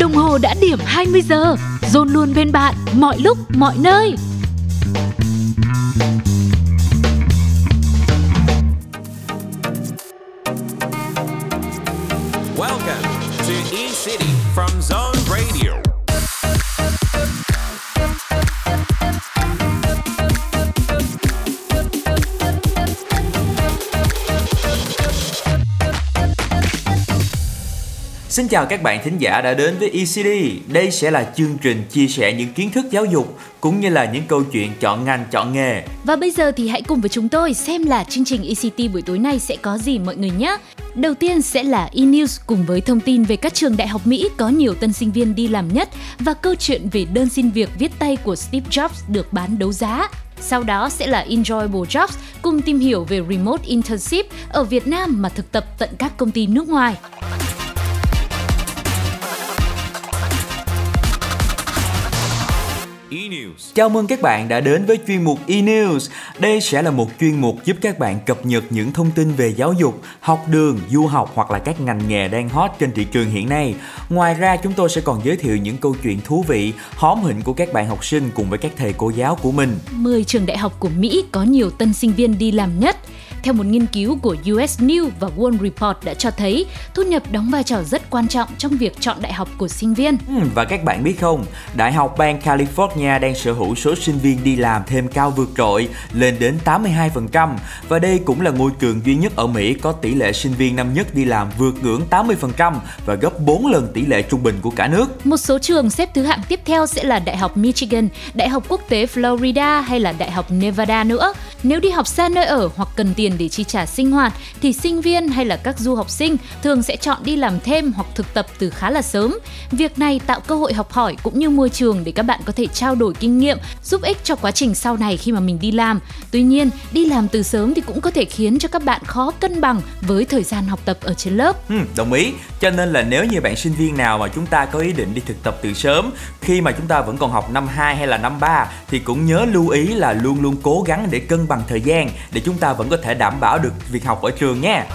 Đồng hồ đã điểm 20 giờ, dồn luôn bên bạn mọi lúc, mọi nơi. Welcome to E-City from Zone Xin chào các bạn thính giả đã đến với ECD. Đây sẽ là chương trình chia sẻ những kiến thức giáo dục cũng như là những câu chuyện chọn ngành, chọn nghề. Và bây giờ thì hãy cùng với chúng tôi xem là chương trình ECT buổi tối nay sẽ có gì mọi người nhé. Đầu tiên sẽ là e-news cùng với thông tin về các trường đại học Mỹ có nhiều tân sinh viên đi làm nhất và câu chuyện về đơn xin việc viết tay của Steve Jobs được bán đấu giá. Sau đó sẽ là Enjoyable Jobs cùng tìm hiểu về remote internship ở Việt Nam mà thực tập tận các công ty nước ngoài. E-News. Chào mừng các bạn đã đến với chuyên mục E-News. Đây sẽ là một chuyên mục giúp các bạn cập nhật những thông tin về giáo dục, học đường, du học hoặc là các ngành nghề đang hot trên thị trường hiện nay. Ngoài ra chúng tôi sẽ còn giới thiệu những câu chuyện thú vị, hóm hỉnh của các bạn học sinh cùng với các thầy cô giáo của mình. 10 trường đại học của Mỹ có nhiều tân sinh viên đi làm nhất. Theo một nghiên cứu của US News và World Report đã cho thấy, thu nhập đóng vai trò rất quan trọng trong việc chọn đại học của sinh viên. Ừ, Và các bạn biết không, Đại học bang California đang sở hữu số sinh viên đi làm thêm cao vượt trội lên đến 82% và đây cũng là ngôi trường duy nhất ở Mỹ có tỷ lệ sinh viên năm nhất đi làm vượt ngưỡng 80% và gấp 4 lần tỷ lệ trung bình của cả nước. Một số trường xếp thứ hạng tiếp theo sẽ là Đại học Michigan, Đại học Quốc tế Florida hay là Đại học Nevada nữa. Nếu đi học xa nơi ở hoặc cần tiền để chi trả sinh hoạt thì sinh viên hay là các du học sinh thường sẽ chọn đi làm thêm hoặc thực tập từ khá là sớm. Việc này tạo cơ hội học hỏi cũng như môi trường để các bạn có thể trao đổi kinh nghiệm, giúp ích cho quá trình sau này khi mà mình đi làm. Tuy nhiên, đi làm từ sớm thì cũng có thể khiến cho các bạn khó cân bằng với thời gian học tập ở trên lớp. Ừ, đồng ý. Cho nên là nếu như bạn sinh viên nào mà chúng ta có ý định đi thực tập từ sớm khi mà chúng ta vẫn còn học năm 2 hay là năm 3 thì cũng nhớ lưu ý là luôn luôn cố gắng để cân bằng thời gian để chúng ta vẫn có thể đảm bảo được việc học ở trường nha.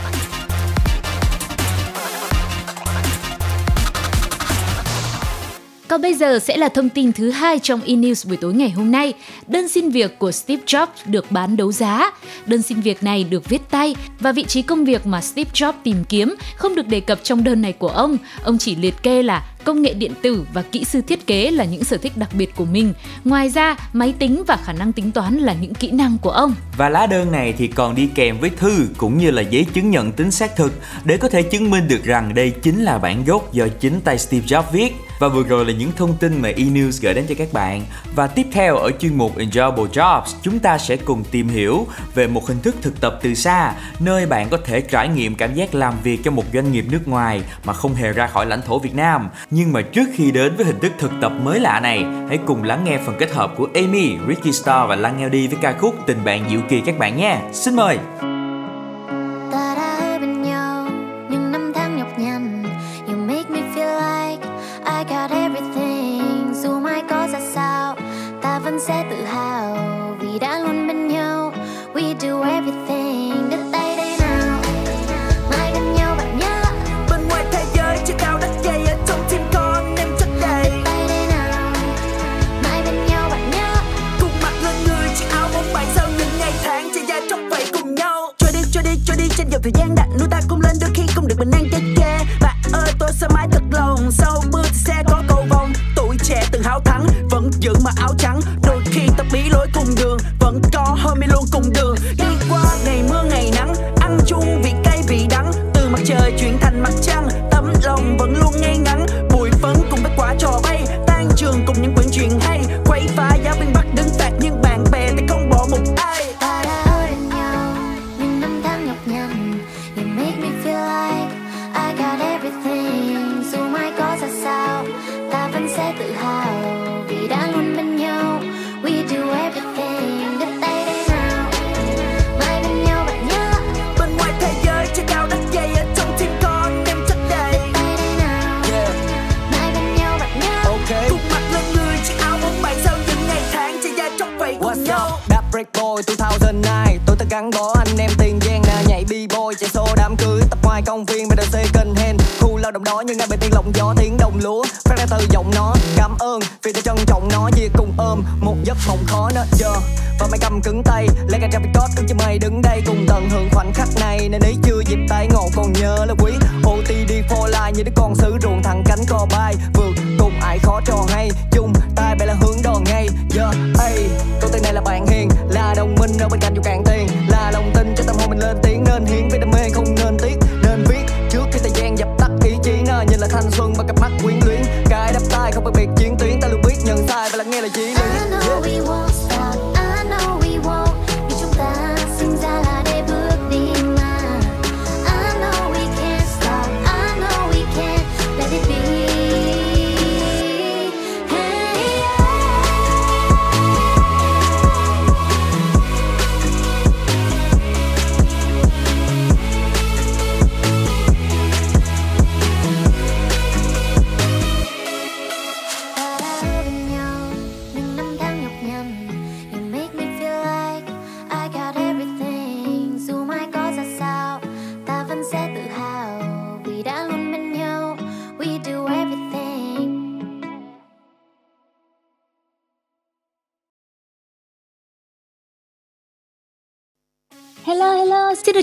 Còn bây giờ sẽ là thông tin thứ hai trong e-news buổi tối ngày hôm nay. Đơn xin việc của Steve Jobs được bán đấu giá. Đơn xin việc này được viết tay và vị trí công việc mà Steve Jobs tìm kiếm không được đề cập trong đơn này của ông. Ông chỉ liệt kê là công nghệ điện tử và kỹ sư thiết kế là những sở thích đặc biệt của mình. Ngoài ra, máy tính và khả năng tính toán là những kỹ năng của ông. Và lá đơn này thì còn đi kèm với thư cũng như là giấy chứng nhận tính xác thực để có thể chứng minh được rằng đây chính là bản gốc do chính tay Steve Jobs viết. Và vừa rồi là những thông tin mà E-News gửi đến cho các bạn. Và tiếp theo ở chuyên mục Enjoyable Jobs, chúng ta sẽ cùng tìm hiểu về một hình thức thực tập từ xa, nơi bạn có thể trải nghiệm cảm giác làm việc cho một doanh nghiệp nước ngoài mà không hề ra khỏi lãnh thổ Việt Nam. Nhưng mà trước khi đến với hình thức thực tập mới lạ này, hãy cùng lắng nghe phần kết hợp của Amy, Ricky Star và Lăng Đi với ca khúc Tình bạn diệu kỳ các bạn nha. Xin mời!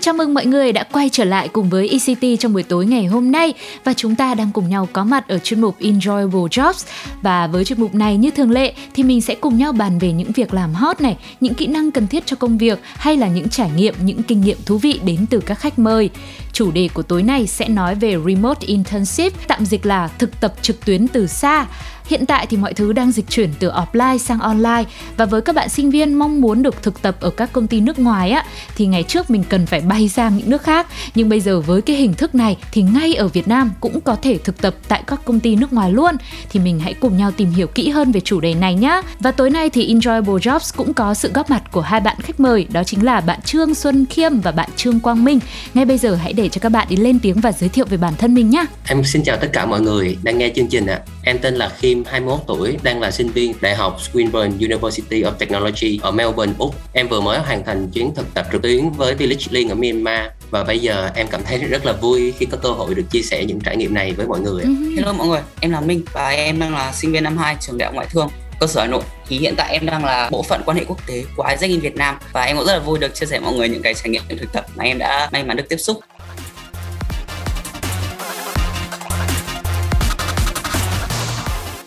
Chào mừng mọi người đã quay trở lại cùng với ECT trong buổi tối ngày hôm nay và chúng ta đang cùng nhau có mặt ở chuyên mục Enjoyable Jobs và với chuyên mục này như thường lệ thì mình sẽ cùng nhau bàn về những việc làm hot này, những kỹ năng cần thiết cho công việc hay là những trải nghiệm, những kinh nghiệm thú vị đến từ các khách mời. Chủ đề của tối nay sẽ nói về Remote Internship, tạm dịch là thực tập trực tuyến từ xa. Hiện tại thì mọi thứ đang dịch chuyển từ offline sang online. Và với các bạn sinh viên mong muốn được thực tập ở các công ty nước ngoài á thì ngày trước mình cần phải bay sang những nước khác. Nhưng bây giờ với cái hình thức này thì ngay ở Việt Nam cũng có thể thực tập tại các công ty nước ngoài luôn. Thì mình hãy cùng nhau tìm hiểu kỹ hơn về chủ đề này nhé và tối nay thì Enjoyable Jobs cũng có sự góp mặt của hai bạn khách mời. Đó chính là bạn Trương Xuân Khiêm và bạn Trương Quang Minh. Ngay bây giờ hãy để cho các bạn đi lên tiếng và giới thiệu về bản thân mình nhé Em xin chào tất cả mọi người đang nghe chương trình ạ. Em tên là Khiêm, 21 tuổi, đang là sinh viên Đại học Swinburne University of Technology ở Melbourne, Úc. Em vừa mới hoàn thành chuyến thực tập trực tuyến với Village Link ở Myanmar và bây giờ em cảm thấy rất là vui khi có cơ hội được chia sẻ những trải nghiệm này với mọi người. ạ. Hello mọi người, em là Minh và em đang là sinh viên năm 2 trường Đại học Ngoại thương cơ sở Hà Nội. Thì hiện tại em đang là bộ phận quan hệ quốc tế của Isaac in Việt Nam và em cũng rất là vui được chia sẻ mọi người những cái trải nghiệm thực tập mà em đã may mắn được tiếp xúc.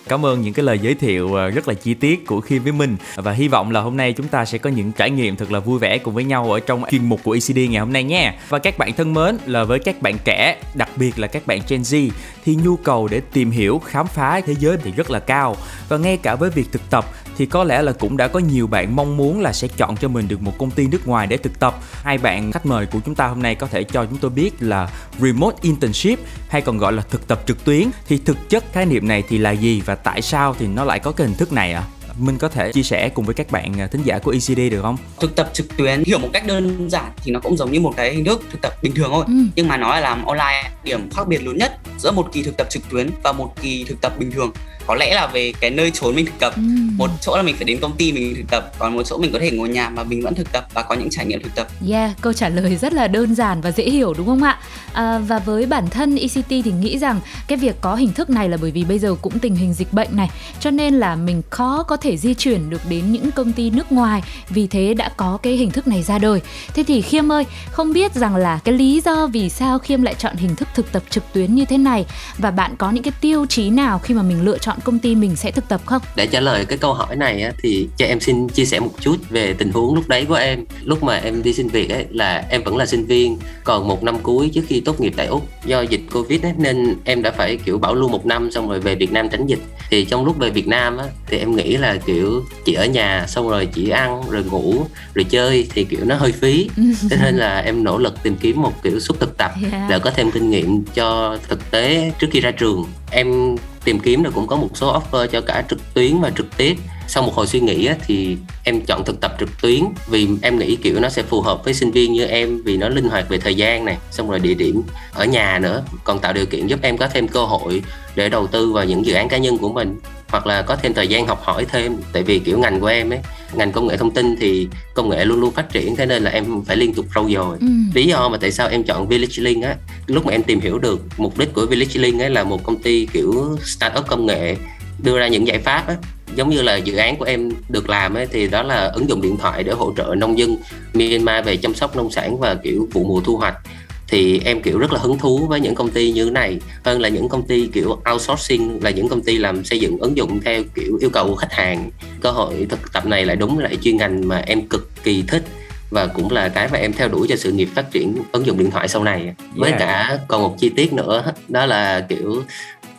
Cảm ơn những cái lời giới thiệu à, rất là chi tiết của Khiêm với mình và hy vọng là hôm nay chúng ta sẽ có những trải nghiệm thật là vui vẻ cùng với nhau ở trong chuyên mục của ECD ngày hôm nay nha. Và các bạn thân mến, là với các bạn trẻ, đặc biệt là các bạn Gen Z thì nhu cầu để tìm hiểu, khám phá thế giới thì rất là cao. Và ngay cả với việc thực tập thì có lẽ là cũng đã có nhiều bạn mong muốn là sẽ chọn cho mình được một công ty nước ngoài để thực tập. Hai bạn khách mời của chúng ta hôm nay có thể cho chúng tôi biết là remote internship hay còn gọi là thực tập trực tuyến thì thực chất khái niệm này thì là gì và tại sao thì nó lại có cái hình thức này ạ? À? Minh có thể chia sẻ cùng với các bạn à, thính giả của ECD được không? Thực tập trực tuyến hiểu một cách đơn giản thì nó cũng giống như một cái hình thức thực tập bình thường thôi. Ừ. Nhưng mà nó là làm online. Điểm khác biệt lớn nhất giữa một kỳ thực tập trực tuyến và một kỳ thực tập bình thường có lẽ là về cái nơi trốn mình thực tập Ừ. một chỗ là mình phải đến công ty mình thực tập còn một chỗ mình có thể ngồi nhà mà mình vẫn thực tập và có những trải nghiệm thực tập Yeah, câu trả lời rất là đơn giản và dễ hiểu đúng không ạ? À, và với bản thân ECT thì nghĩ rằng cái việc có hình thức này là bởi vì bây giờ cũng tình hình dịch bệnh này cho nên là mình khó có thể di chuyển được đến những công ty nước ngoài vì thế đã có cái hình thức này ra đời. Thế thì Khiêm ơi, không biết rằng là cái lý do vì sao Khiêm lại chọn hình thức thực tập trực tuyến như thế này và bạn có những cái tiêu chí nào khi mà mình lựa chọn công ty mình sẽ thực tập không? Để trả lời cái câu hỏi này thì cho em xin chia sẻ một chút về tình huống lúc đấy của em. Lúc mà em đi xin việc ấy là em vẫn là sinh viên, còn một năm cuối trước khi tốt nghiệp tại Úc. Do dịch Covid ấy, nên em đã phải kiểu bảo lưu một năm xong rồi về Việt Nam tránh dịch. Thì trong lúc về Việt Nam á, thì em nghĩ là kiểu chỉ ở nhà xong rồi chỉ ăn rồi ngủ rồi chơi thì kiểu nó hơi phí. Thế nên là em nỗ lực tìm kiếm một kiểu suất thực tập Yeah. để có thêm kinh nghiệm cho thực tế trước khi ra trường. Em tìm kiếm là cũng có một số offer cho cả trực tuyến và trực tiếp sau một hồi suy nghĩ á, thì em chọn thực tập trực tuyến vì em nghĩ kiểu nó sẽ phù hợp với sinh viên như em vì nó linh hoạt về thời gian này xong rồi địa điểm ở nhà nữa còn tạo điều kiện giúp em có thêm cơ hội để đầu tư vào những dự án cá nhân của mình hoặc là có thêm thời gian học hỏi thêm. Tại vì kiểu ngành của em ấy ngành công nghệ thông tin thì công nghệ luôn luôn phát triển thế nên là em phải liên tục trau dồi. Ừ. lý do mà tại sao em chọn Village Link á lúc mà em tìm hiểu được mục đích của Village Link ấy là một công ty kiểu startup công nghệ đưa ra những giải pháp á giống như là dự án của em được làm ấy thì đó là ứng dụng điện thoại để hỗ trợ nông dân Myanmar về chăm sóc nông sản và kiểu vụ mùa thu hoạch. Thì em kiểu rất là hứng thú với những công ty như thế này hơn là những công ty kiểu outsourcing là những công ty làm xây dựng ứng dụng theo kiểu yêu cầu của khách hàng. Cơ hội thực tập này lại đúng lại chuyên ngành mà em cực kỳ thích và cũng là cái mà em theo đuổi cho sự nghiệp phát triển ứng dụng điện thoại sau này. Với Yeah. cả còn một chi tiết nữa đó là kiểu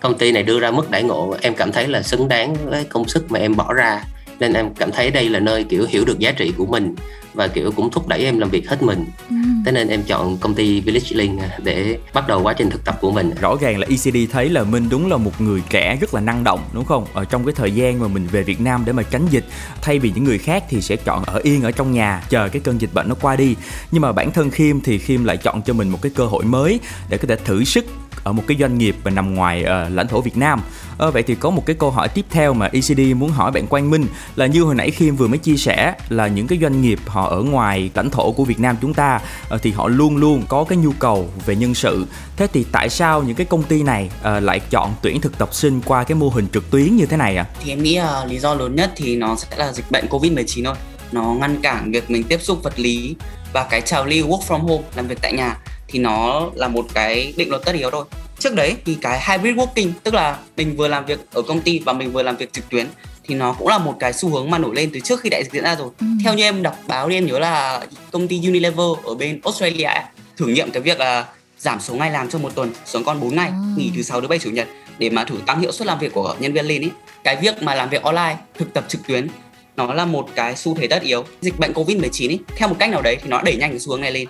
công ty này đưa ra mức đãi ngộ, em cảm thấy là xứng đáng với công sức mà em bỏ ra. Nên em cảm thấy đây là nơi kiểu hiểu được giá trị của mình và kiểu cũng thúc đẩy em làm việc hết mình Ừ. thế nên em chọn công ty Village Link để bắt đầu quá trình thực tập của mình rõ ràng là ECD thấy là Minh đúng là một người trẻ rất là năng động đúng không? Ở trong cái thời gian mà mình về Việt Nam để mà tránh dịch, thay vì những người khác thì sẽ chọn ở yên ở trong nhà chờ cái cơn dịch bệnh nó qua đi. Nhưng mà bản thân Khiêm thì Khiêm lại chọn cho mình một cái cơ hội mới để có thể thử sức ở một cái doanh nghiệp mà nằm ngoài ờ, lãnh thổ Việt Nam. Ờ, vậy thì có một cái câu hỏi tiếp theo mà ECD muốn hỏi bạn Quang Minh là như hồi nãy Khiêm vừa mới chia sẻ là những cái doanh nghiệp họ ở ngoài lãnh thổ của Việt Nam chúng ta ờ, thì họ luôn luôn có cái nhu cầu về nhân sự. Thế thì tại sao những cái công ty này ờ, lại chọn tuyển thực tập sinh qua cái mô hình trực tuyến như thế này ạ? À? thì em nghĩ uh, lý do lớn nhất thì nó sẽ là dịch bệnh covid 19 thôi nó ngăn cản việc mình tiếp xúc vật lý và cái trào lưu work from home làm việc tại nhà thì nó là một cái định luật tất yếu thôi trước đấy thì cái hybrid working tức là mình vừa làm việc ở công ty và mình vừa làm việc trực tuyến thì nó cũng là một cái xu hướng mà nổi lên từ trước khi đại dịch diễn ra rồi Ừ. theo như em đọc báo thì em nhớ là công ty Unilever ở bên Australia thử nghiệm cái việc là giảm số ngày làm trong một tuần xuống còn 4 ngày À. nghỉ thứ sáu thứ bảy chủ nhật để mà thử tăng hiệu suất làm việc của nhân viên lên ấy cái việc mà làm việc online thực tập trực tuyến nó là một cái xu thế tất yếu dịch bệnh covid 19 ấy theo một cách nào đấy thì nó đẩy nhanh cái xu hướng này lên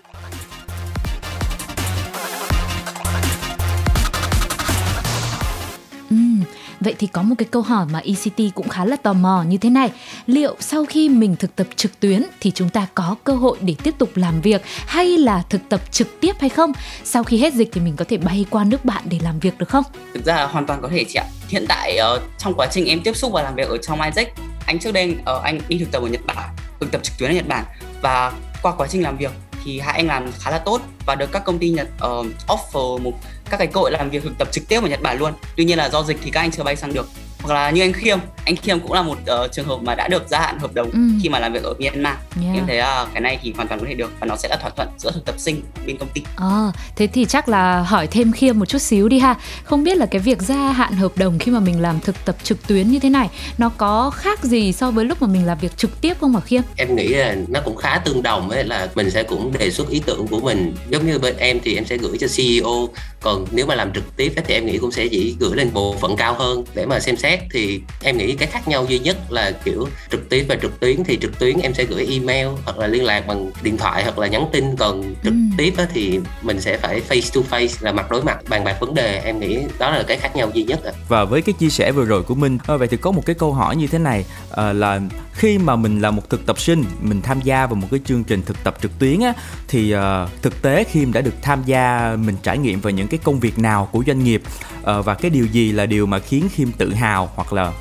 vậy thì có một cái câu hỏi mà ECT cũng khá là tò mò như thế này. Liệu sau khi mình thực tập trực tuyến thì chúng ta có cơ hội để tiếp tục làm việc hay là thực tập trực tiếp hay không? Sau khi hết dịch thì mình có thể bay qua nước bạn để làm việc được không? thực ra hoàn toàn có thể chị ạ hiện tại ờ, trong quá trình em tiếp xúc và làm việc ở trong Isaac anh trước đây ở anh đi thực tập ở Nhật Bản thực tập trực tuyến ở Nhật Bản và qua quá trình làm việc thì hai anh làm khá là tốt và được các công ty Nhật uh, offer một các cái cơ hội làm việc thực tập trực tiếp ở Nhật Bản luôn. Tuy nhiên là do dịch thì các anh chưa bay sang được hoặc là như anh Khiêm anh Khiêm cũng là một ờ, trường hợp mà đã được gia hạn hợp đồng Ừ. khi mà làm việc ở Myanmar Yeah. em thấy là cái này thì hoàn toàn có thể được và nó sẽ là thỏa thuận giữa thực tập sinh bên công ty Ờ, thế thì chắc là hỏi thêm Khiêm một chút xíu đi ha. Không biết là cái việc gia hạn hợp đồng khi mà mình làm thực tập trực tuyến như thế này nó có khác gì so với lúc mà mình làm việc trực tiếp không hả Khiêm? em nghĩ là nó cũng khá tương đồng ấy là mình sẽ cũng đề xuất ý tưởng của mình giống như bên em thì em sẽ gửi cho CEO còn nếu mà làm trực tiếp ấy, thì em nghĩ cũng sẽ chỉ gửi lên bộ phận cao hơn để mà xem xét thì em nghĩ cái khác nhau duy nhất là kiểu trực tiếp và trực tuyến. Thì trực tuyến em sẽ gửi email hoặc là liên lạc bằng điện thoại hoặc là nhắn tin. Còn trực Ừ. tiếp á, thì mình sẽ phải face to face là mặt đối mặt bàn bạc vấn đề. Em nghĩ đó là cái khác nhau duy nhất ạ. Và với cái chia sẻ vừa rồi của Minh, ờ, vậy thì có một cái câu hỏi như thế này ờ, là khi mà mình là một thực tập sinh, mình tham gia vào một cái chương trình thực tập trực tuyến á, thì ờ, thực tế Khiêm đã được tham gia mình trải nghiệm vào những cái công việc nào của doanh nghiệp và cái điều gì là điều mà khiến Khiêm tự hào hoặc là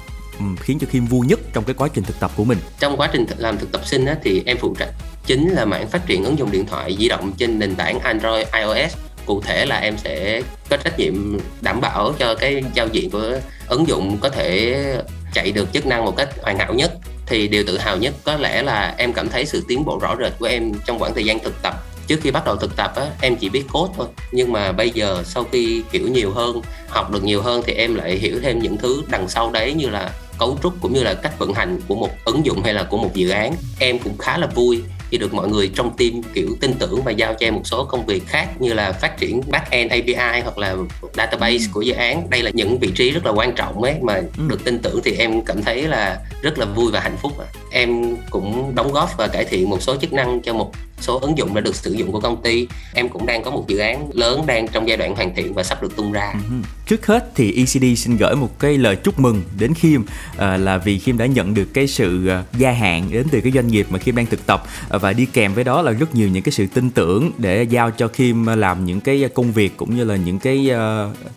khiến cho Khiêm vui nhất trong cái quá trình thực tập của mình. trong quá trình làm thực tập sinh á, thì em phụ trách chính là mảng phát triển ứng dụng điện thoại di động trên nền tảng Android iOS. Cụ thể là em sẽ có trách nhiệm đảm bảo cho cái giao diện của ứng dụng có thể chạy được chức năng một cách hoàn hảo nhất. Thì điều tự hào nhất có lẽ là em cảm thấy sự tiến bộ rõ rệt của em trong khoảng thời gian thực tập trước khi bắt đầu thực tập á, em chỉ biết code thôi. Nhưng mà bây giờ sau khi hiểu nhiều hơn học được nhiều hơn thì em lại hiểu thêm những thứ đằng sau đấy như là cấu trúc cũng như là cách vận hành của một ứng dụng hay là của một dự án. Em cũng khá là vui khi được mọi người trong team kiểu tin tưởng và giao cho em một số công việc khác như là phát triển back-end API hoặc là database của dự án. Đây là những vị trí rất là quan trọng ấy mà được tin tưởng thì em cảm thấy là rất là vui và hạnh phúc em cũng đóng góp và cải thiện một số chức năng cho một số ứng dụng đã được sử dụng của công ty. Em cũng đang có một dự án lớn đang trong giai đoạn hoàn thiện và sắp được tung ra. Ừ Trước hết thì ECD xin gửi một cái lời chúc mừng đến Khiêm à, là vì Khiêm đã nhận được cái sự à, gia hạn đến từ cái doanh nghiệp mà Khiêm đang thực tập à, và đi kèm với đó là rất nhiều những cái sự tin tưởng để giao cho Khiêm à, làm những cái công việc cũng như là những cái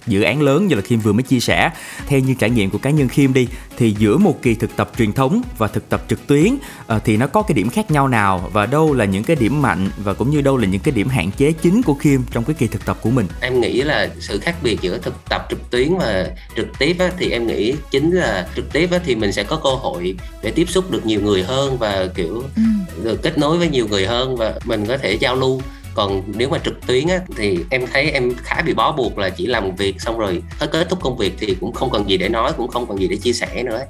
dự án lớn như là Khiêm vừa mới chia sẻ. Theo như trải nghiệm của cá nhân Khiêm đi thì giữa một kỳ thực tập truyền thống và thực tập trực tuyến thì nó có cái điểm khác nhau nào và đâu là những cái điểm mạnh và cũng như đâu là những cái điểm hạn chế chính của Khiêm trong cái kỳ thực tập của mình. em nghĩ là sự khác biệt giữa thực tập trực tuyến và trực tiếp á, thì em nghĩ chính là trực tiếp á, thì mình sẽ có cơ hội để tiếp xúc được nhiều người hơn và kiểu Ừ. được kết nối với nhiều người hơn và mình có thể giao lưu còn nếu mà trực tuyến á, thì em thấy em khá bị bó buộc là chỉ làm việc xong rồi hết kết thúc công việc thì cũng không còn gì để nói cũng không còn gì để chia sẻ nữa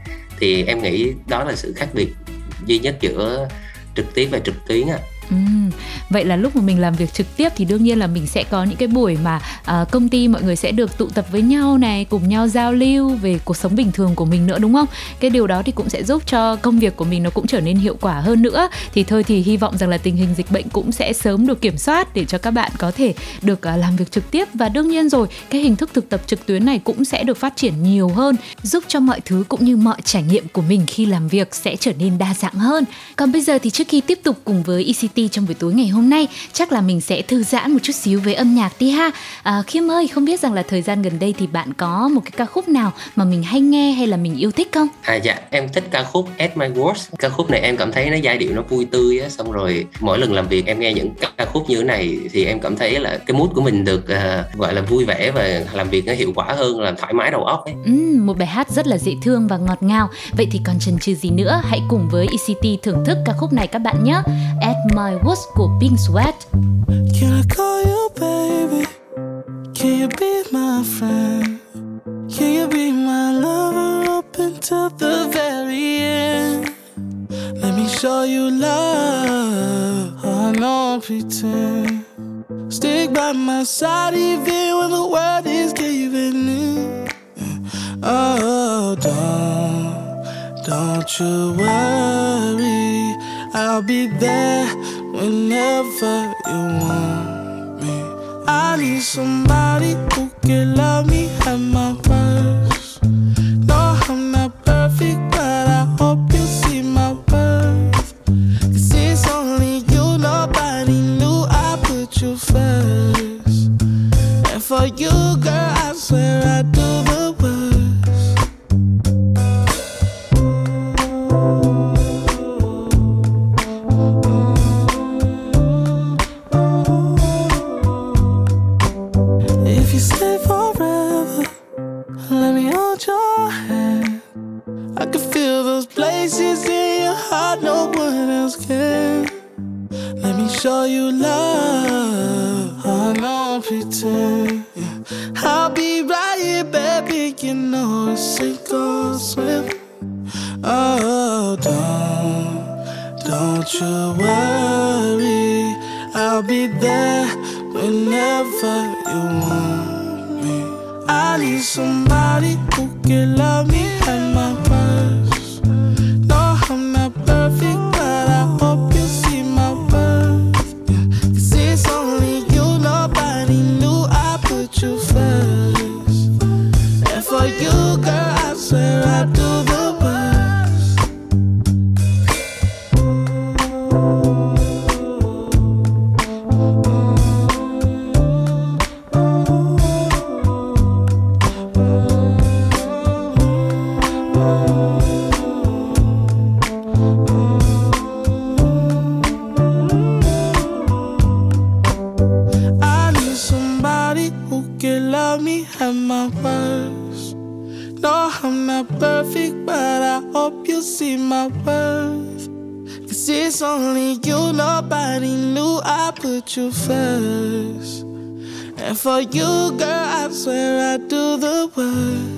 thì em nghĩ đó là sự khác biệt duy nhất giữa trực tiếp và trực tuyến á Ừ. Vậy là lúc mà mình làm việc trực tiếp thì đương nhiên là mình sẽ có những cái buổi mà uh, công ty mọi người sẽ được tụ tập với nhau này cùng nhau giao lưu về cuộc sống bình thường của mình nữa đúng không? Cái điều đó thì cũng sẽ giúp cho công việc của mình nó cũng trở nên hiệu quả hơn nữa. Thì thôi thì hy vọng rằng là tình hình dịch bệnh cũng sẽ sớm được kiểm soát để cho các bạn có thể được uh, làm việc trực tiếp. Và đương nhiên rồi cái hình thức thực tập trực tuyến này cũng sẽ được phát triển nhiều hơn giúp cho mọi thứ cũng như mọi trải nghiệm của mình khi làm việc sẽ trở nên đa dạng hơn. Còn bây giờ thì trước khi tiếp tục cùng với ICT ECT trong buổi tối ngày hôm nay. Chắc là mình sẽ thư giãn một chút xíu với âm nhạc đi ha. À, Khiêm ơi không biết rằng là thời gian gần đây thì bạn có một cái ca khúc nào mà mình hay nghe hay là mình yêu thích không? À dạ, em thích ca khúc At My Worst. Ca khúc này em cảm thấy nó giai điệu nó vui tươi á, xong rồi mỗi lần làm việc em nghe những ca khúc như thế này thì em cảm thấy là cái mood của mình được à, gọi là vui vẻ và làm việc nó hiệu quả hơn, làm thoải mái đầu óc ấy. Ừm, một bài hát rất là dễ thương và ngọt ngào. Vậy thì còn chần chừ gì nữa? Hãy cùng với ECT thưởng thức ca khúc này các bạn nhé. At My Worst của Pink Sweat Can I call you baby? Can you be my friend? Can you be my lover up until the very end? Let me show you love. Oh, no pretend. Stick by my side even when the world is giving in. Oh, don't, don't you worry. I'll be there whenever you want me. I need somebody who can love me at my worst. Not perfect, but I hope you see my worth. Cause it's only you, nobody knew I put you first. And for you, girl, I swear I do the worst.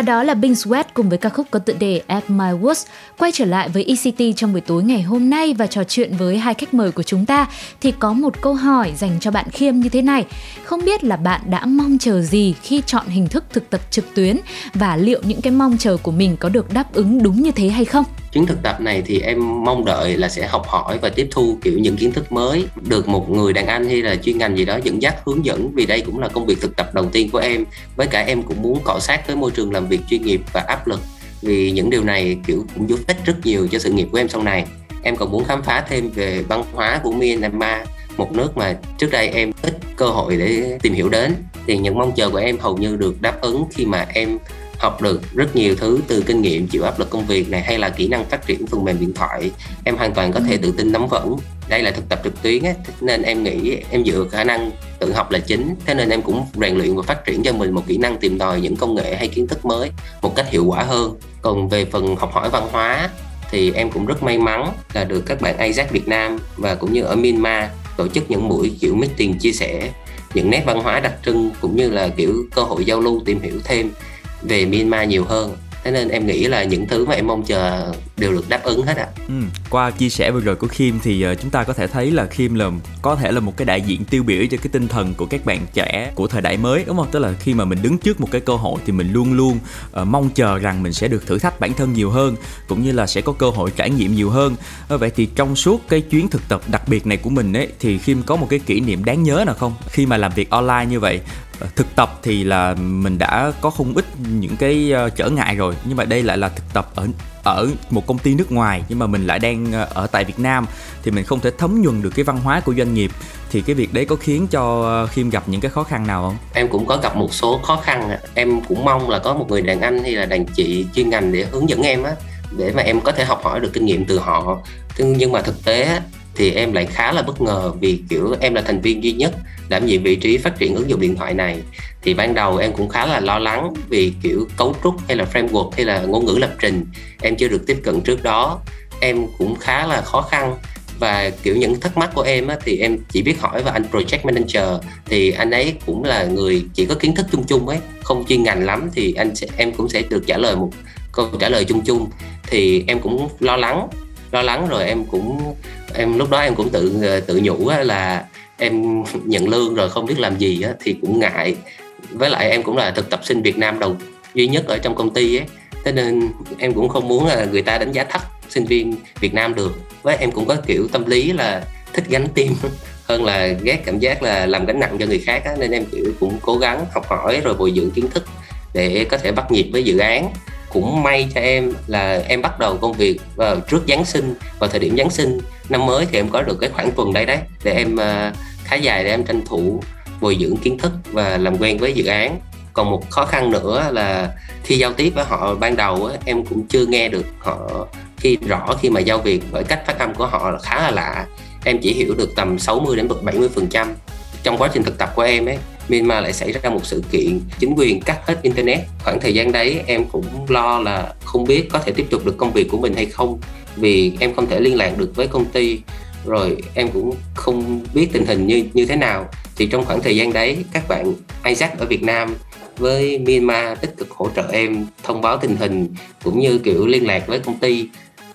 Và đó là Bing Sweat cùng với ca khúc có tựa đề At My Worst. Quay trở lại với ECT trong buổi tối ngày hôm nay và trò chuyện với hai khách mời của chúng ta thì có một câu hỏi dành cho bạn Khiêm như thế này. Không biết là bạn đã mong chờ gì khi chọn hình thức thực tập trực tuyến và liệu những cái mong chờ của mình có được đáp ứng đúng như thế hay không? Chuyến thực tập này thì em mong đợi là sẽ học hỏi và tiếp thu kiểu những kiến thức mới được một người đàn anh hay là chuyên ngành gì đó dẫn dắt, hướng dẫn. Vì đây cũng là công việc thực tập đầu tiên của em. Với cả em cũng muốn cọ sát với môi trường làm việc chuyên nghiệp và áp lực. Vì những điều này, kiểu, cũng giúp ích rất nhiều cho sự nghiệp của em sau này. Em còn muốn khám phá thêm về văn hóa của Myanmar, một nước mà trước đây em ít cơ hội để tìm hiểu đến. Thì những mong chờ của em hầu như được đáp ứng khi mà em học được rất nhiều thứ từ kinh nghiệm chịu áp lực công việc này hay là kỹ năng phát triển phần mềm điện thoại. Em hoàn toàn có thể tự tin nắm vững. Đây là thực tập trực tuyến ấy, nên em nghĩ em dựa khả năng tự học là chính. Thế nên em cũng rèn luyện và phát triển cho mình một kỹ năng tìm tòi những công nghệ hay kiến thức mới một cách hiệu quả hơn. Còn về phần học hỏi văn hóa thì em cũng rất may mắn là được các bạn Isaac Việt Nam và cũng như ở Myanmar tổ chức những buổi kiểu meeting chia sẻ những nét văn hóa đặc trưng cũng như là kiểu cơ hội giao lưu tìm hiểu thêm về Myanmar nhiều hơn. Thế nên em nghĩ là những thứ mà em mong chờ đều được đáp ứng hết ạ. Ừ, qua chia sẻ vừa rồi của Kim thì ờ, chúng ta có thể thấy là Kim là có thể là một cái đại diện tiêu biểu cho cái tinh thần của các bạn trẻ của thời đại mới đúng không? Tức là khi mà mình đứng trước một cái cơ hội thì mình luôn luôn uh, mong chờ rằng mình sẽ được thử thách bản thân nhiều hơn cũng như là sẽ có cơ hội trải nghiệm nhiều hơn. Ờ, vậy thì trong suốt cái chuyến thực tập đặc biệt này của mình ấy thì Kim có một cái kỷ niệm đáng nhớ nào không? Khi mà làm việc online như vậy thực tập thì là mình đã có không ít những cái trở ngại rồi nhưng mà đây lại là thực tập ở ở một công ty nước ngoài, nhưng mà mình lại đang ờ, ở tại Việt Nam, thì mình không thể thấm nhuần được cái văn hóa của doanh nghiệp. Thì cái việc đấy có khiến cho ờ, Khiêm gặp những cái khó khăn nào không? Em cũng có gặp một số khó khăn em cũng mong là có một người đàn anh hay là đàn chị chuyên ngành để hướng dẫn em á, để mà em có thể học hỏi được kinh nghiệm từ họ. Nhưng mà thực tế thì em lại khá là bất ngờ vì kiểu em là thành viên duy nhất đảm nhiệm vị trí phát triển ứng dụng điện thoại này. Thì ban đầu em cũng khá là lo lắng vì kiểu cấu trúc hay là framework hay là ngôn ngữ lập trình em chưa được tiếp cận trước đó. Em cũng khá là khó khăn và kiểu những thắc mắc của em á, thì em chỉ biết hỏi và anh project manager. Thì anh ấy cũng là người chỉ có kiến thức chung chung ấy không chuyên ngành lắm thì anh sẽ em cũng sẽ được trả lời một câu trả lời chung chung. Thì em cũng lo lắng lo lắng rồi em cũng em lúc đó em cũng tự ờ, tự nhủ là em nhận lương rồi không biết làm gì thì cũng ngại. Với lại em cũng là thực tập sinh Việt Nam đầu duy nhất ở trong công ty ấy. Thế nên em cũng không muốn là người ta đánh giá thấp sinh viên Việt Nam được. Với em cũng có kiểu tâm lý là thích gánh tim hơn là ghét cảm giác là làm gánh nặng cho người khác á, nên em kiểu cũng cố gắng học hỏi rồi bồi dưỡng kiến thức để có thể bắt nhịp với dự án cũng may cho em là em bắt đầu công việc vào trước Giáng sinh, vào thời điểm Giáng sinh. Năm mới thì em có được cái khoảng tuần đấy đấy, để em ờ, khá dài để em tranh thủ bồi dưỡng kiến thức và làm quen với dự án. Còn một khó khăn nữa là khi giao tiếp với họ ban đầu em cũng chưa nghe được họ khi, rõ khi mà giao việc bởi cách phát âm của họ là khá là lạ. Em chỉ hiểu được tầm 60 đến 70 phần trăm trong quá trình thực tập của em ấy. Myanmar lại xảy ra một sự kiện chính quyền cắt hết internet. Khoảng thời gian đấy, em cũng lo là không biết có thể tiếp tục được công việc của mình hay không, vì em không thể liên lạc được với công ty. Rồi em cũng không biết tình hình như như thế nào. Thì trong khoảng thời gian đấy, các bạn Isaac ở Việt Nam với Myanmar tích cực hỗ trợ em thông báo tình hình, cũng như kiểu liên lạc với công ty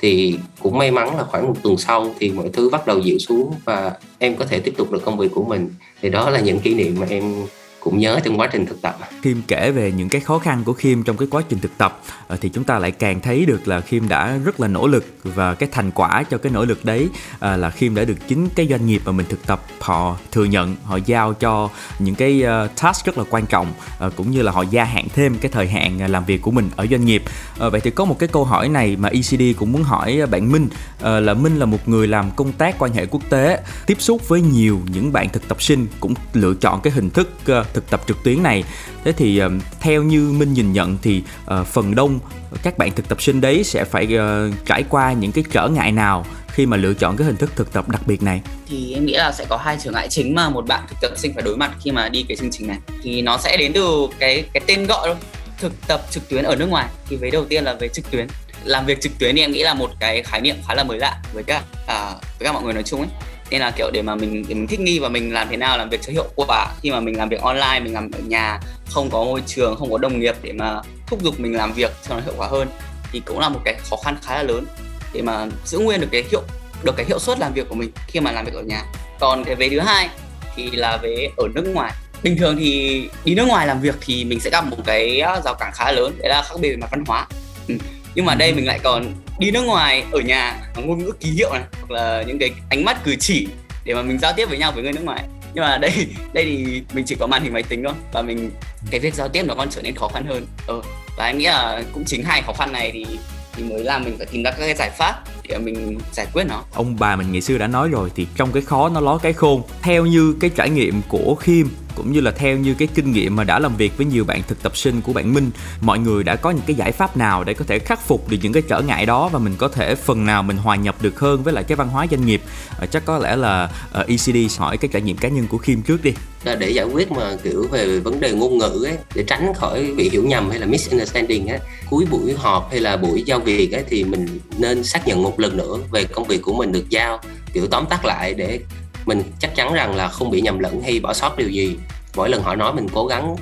thì cũng may mắn là khoảng một tuần sau thì mọi thứ bắt đầu dịu xuống và em có thể tiếp tục được công việc của mình. Thì đó là những kỷ niệm mà em cũng nhớ trong quá trình thực tập. Khiêm kể về những cái khó khăn của Khiêm trong cái quá trình thực tập. Ờ, thì chúng ta lại càng thấy được là Khiêm đã rất là nỗ lực và cái thành quả cho cái nỗ lực đấy ờ, là Khiêm đã được chính cái doanh nghiệp mà mình thực tập, họ thừa nhận, họ giao cho những cái ờ, task rất là quan trọng cũng như là họ gia hạn thêm cái thời hạn làm việc của mình ở doanh nghiệp. Vậy thì có một cái câu hỏi này mà ECD cũng muốn hỏi bạn Minh. Là Minh là một người làm công tác quan hệ quốc tế, tiếp xúc với nhiều những bạn thực tập sinh cũng lựa chọn cái hình thức thực tập trực tuyến này. Thế thì uh, theo như minh nhìn nhận thì uh, phần đông các bạn thực tập sinh đấy sẽ phải uh, trải qua những cái trở ngại nào khi mà lựa chọn cái hình thức thực tập đặc biệt này? Thì em nghĩ là sẽ có hai trở ngại chính mà một bạn thực tập sinh phải đối mặt khi mà đi cái chương trình này. Thì nó sẽ đến từ cái cái tên gọi thôi thực tập trực tuyến ở nước ngoài. Thì với đầu tiên là về trực tuyến. Làm việc trực tuyến thì em nghĩ là một cái khái niệm khá là mới lạ với các à, với các mọi người nói chung ấy nên là kiểu để mà mình, để mình thích nghi và mình làm thế nào làm việc cho hiệu quả. Khi mà mình làm việc online, mình làm ở nhà, không có môi trường, không có đồng nghiệp để mà thúc giục mình làm việc cho nó hiệu quả hơn, thì cũng là một cái khó khăn khá là lớn để mà giữ nguyên được cái hiệu, được cái hiệu suất làm việc của mình khi mà làm việc ở nhà. Còn cái vế thứ hai thì là vế ở nước ngoài. Bình thường thì đi nước ngoài làm việc thì mình sẽ gặp một cái rào cản khá là lớn, đấy là khác biệt về mặt văn hóa. Ừ nhưng mà đây mình lại còn đi nước ngoài ở nhà ngôn ngữ ký hiệu này hoặc là những cái ánh mắt cử chỉ để mà mình giao tiếp với nhau với người nước ngoài nhưng mà đây đây thì mình chỉ có màn hình máy tính thôi và mình cái việc giao tiếp nó còn trở nên khó khăn hơn ừ. và anh nghĩ là cũng chính hai khó khăn này thì thì mới làm mình phải tìm ra các cái giải pháp để mình giải quyết nó. Ông bà mình ngày xưa đã nói rồi thì trong cái khó nó ló cái khôn. Theo như cái trải nghiệm của khiêm cũng như là theo như cái kinh nghiệm mà đã làm việc với nhiều bạn thực tập sinh của bạn Minh mọi người đã có những cái giải pháp nào để có thể khắc phục được những cái trở ngại đó và mình có thể phần nào mình hòa nhập được hơn với lại cái văn hóa doanh nghiệp? À, chắc có lẽ là ờ, ECD hỏi cái trải nghiệm cá nhân của Kim trước đi. Là để giải quyết mà kiểu về vấn đề ngôn ngữ ấy để tránh khỏi bị hiểu nhầm hay là misunderstanding ấy cuối buổi họp hay là buổi giao việc ấy thì mình nên xác nhận một lần nữa về công việc của mình được giao. Kiểu tóm tắt lại để mình chắc chắn rằng là không bị nhầm lẫn hay bỏ sót điều gì. Mỗi lần họ nói mình cố gắng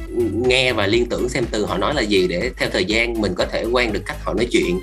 nghe và liên tưởng xem từ họ nói là gì để theo thời gian mình có thể quen được cách họ nói chuyện.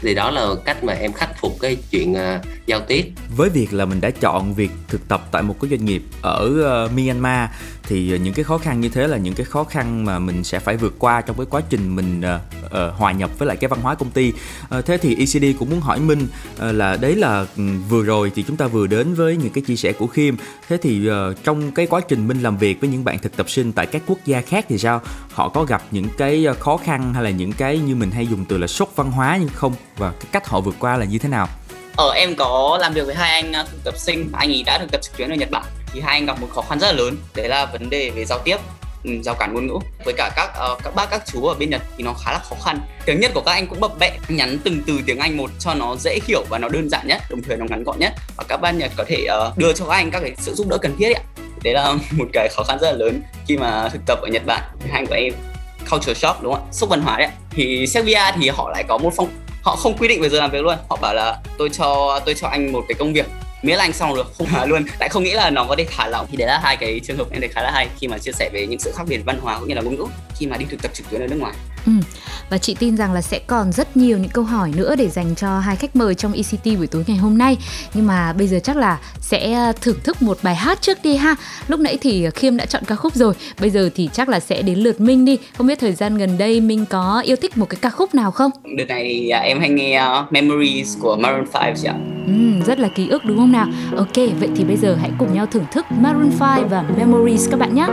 Thì đó là cách mà em khắc phục cái chuyện uh, giao tiếp. Với việc là mình đã chọn việc thực tập tại một cái doanh nghiệp ở uh, Myanmar thì ờ, những cái khó khăn như thế là những cái khó khăn mà mình sẽ phải vượt qua trong cái quá trình mình uh, uh, hòa nhập với lại cái văn hóa công ty. Uh, thế thì ECD cũng muốn hỏi Minh uh, là đấy là um, vừa rồi thì chúng ta vừa đến với những cái chia sẻ của Khiêm. Thế thì uh, trong cái quá trình Minh làm việc với những bạn thực tập sinh tại các quốc gia khác thì sao? Họ có gặp những cái khó khăn hay là những cái như mình hay dùng từ là sốc văn hóa nhưng không? Và cái cách họ vượt qua là như thế nào? Ở ờ, em có làm việc với hai anh thực tập sinh anh ấy đã thực tập trực tuyến ở Nhật Bản thì hai anh gặp một khó khăn rất là lớn. Đấy là vấn đề về giao tiếp ừ, giao cản ngôn ngữ. Với cả các uh, các bác các chú ở bên Nhật thì nó khá là khó khăn. Tiếng Nhật của các anh cũng bập bẹ nhắn từng từ tiếng Anh một cho nó dễ hiểu và nó đơn giản nhất đồng thời nó ngắn gọn nhất. Và các bạn Nhật có thể uh, đưa cho các anh các cái sự giúp đỡ cần thiết ấy. đấy là một cái khó khăn rất là lớn khi mà thực tập ở Nhật Bản. Hai anh của em culture shock đúng không ạ? Sốc văn hóa đấy thì Serbia thì họ lại có một phong họ không quy định về giờ làm việc luôn. Họ bảo là tôi cho tôi cho anh một cái công việc miễn là anh xong được không hả luôn. Tại không nghĩ là nó có thể thả lỏng. Thì đấy là hai cái trường hợp em thấy khá là hay khi mà chia sẻ về những sự khác biệt văn hóa cũng như là ngôn ngữ khi mà đi thực tập trực tuyến ở nước ngoài ừ. và chị tin rằng là sẽ còn rất nhiều những câu hỏi nữa để dành cho hai khách mời trong ECT buổi tối ngày hôm nay. Nhưng mà bây giờ chắc là sẽ ờ, thưởng thức một bài hát trước đi ha. Lúc nãy thì khiêm đã chọn ca khúc rồi. Bây giờ thì chắc là sẽ đến lượt minh đi. Không biết thời gian gần đây minh có yêu thích một cái ca khúc nào không? Đợt này thì à, em hay nghe uh, Memories của Maroon 5 chị ạ. Ừ, rất là ký ức đúng không nào? Ok vậy thì bây giờ hãy cùng nhau thưởng thức Maroon 5 và Memories các bạn nhé.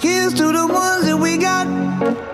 Here's to the ones that we got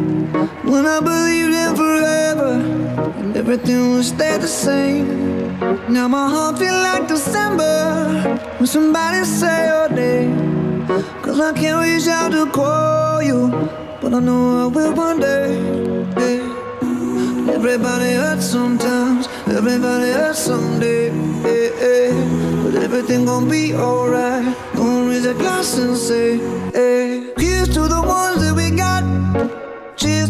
When I believed in forever and everything would stay the same. Now my heart feel like December when somebody say your name. Cause I can't reach out to call you, but I know I will one day. Yeah. Everybody hurts sometimes, everybody hurts someday. But everything gon' be alright. Gonna raise a glass and say, hey. Here's to the ones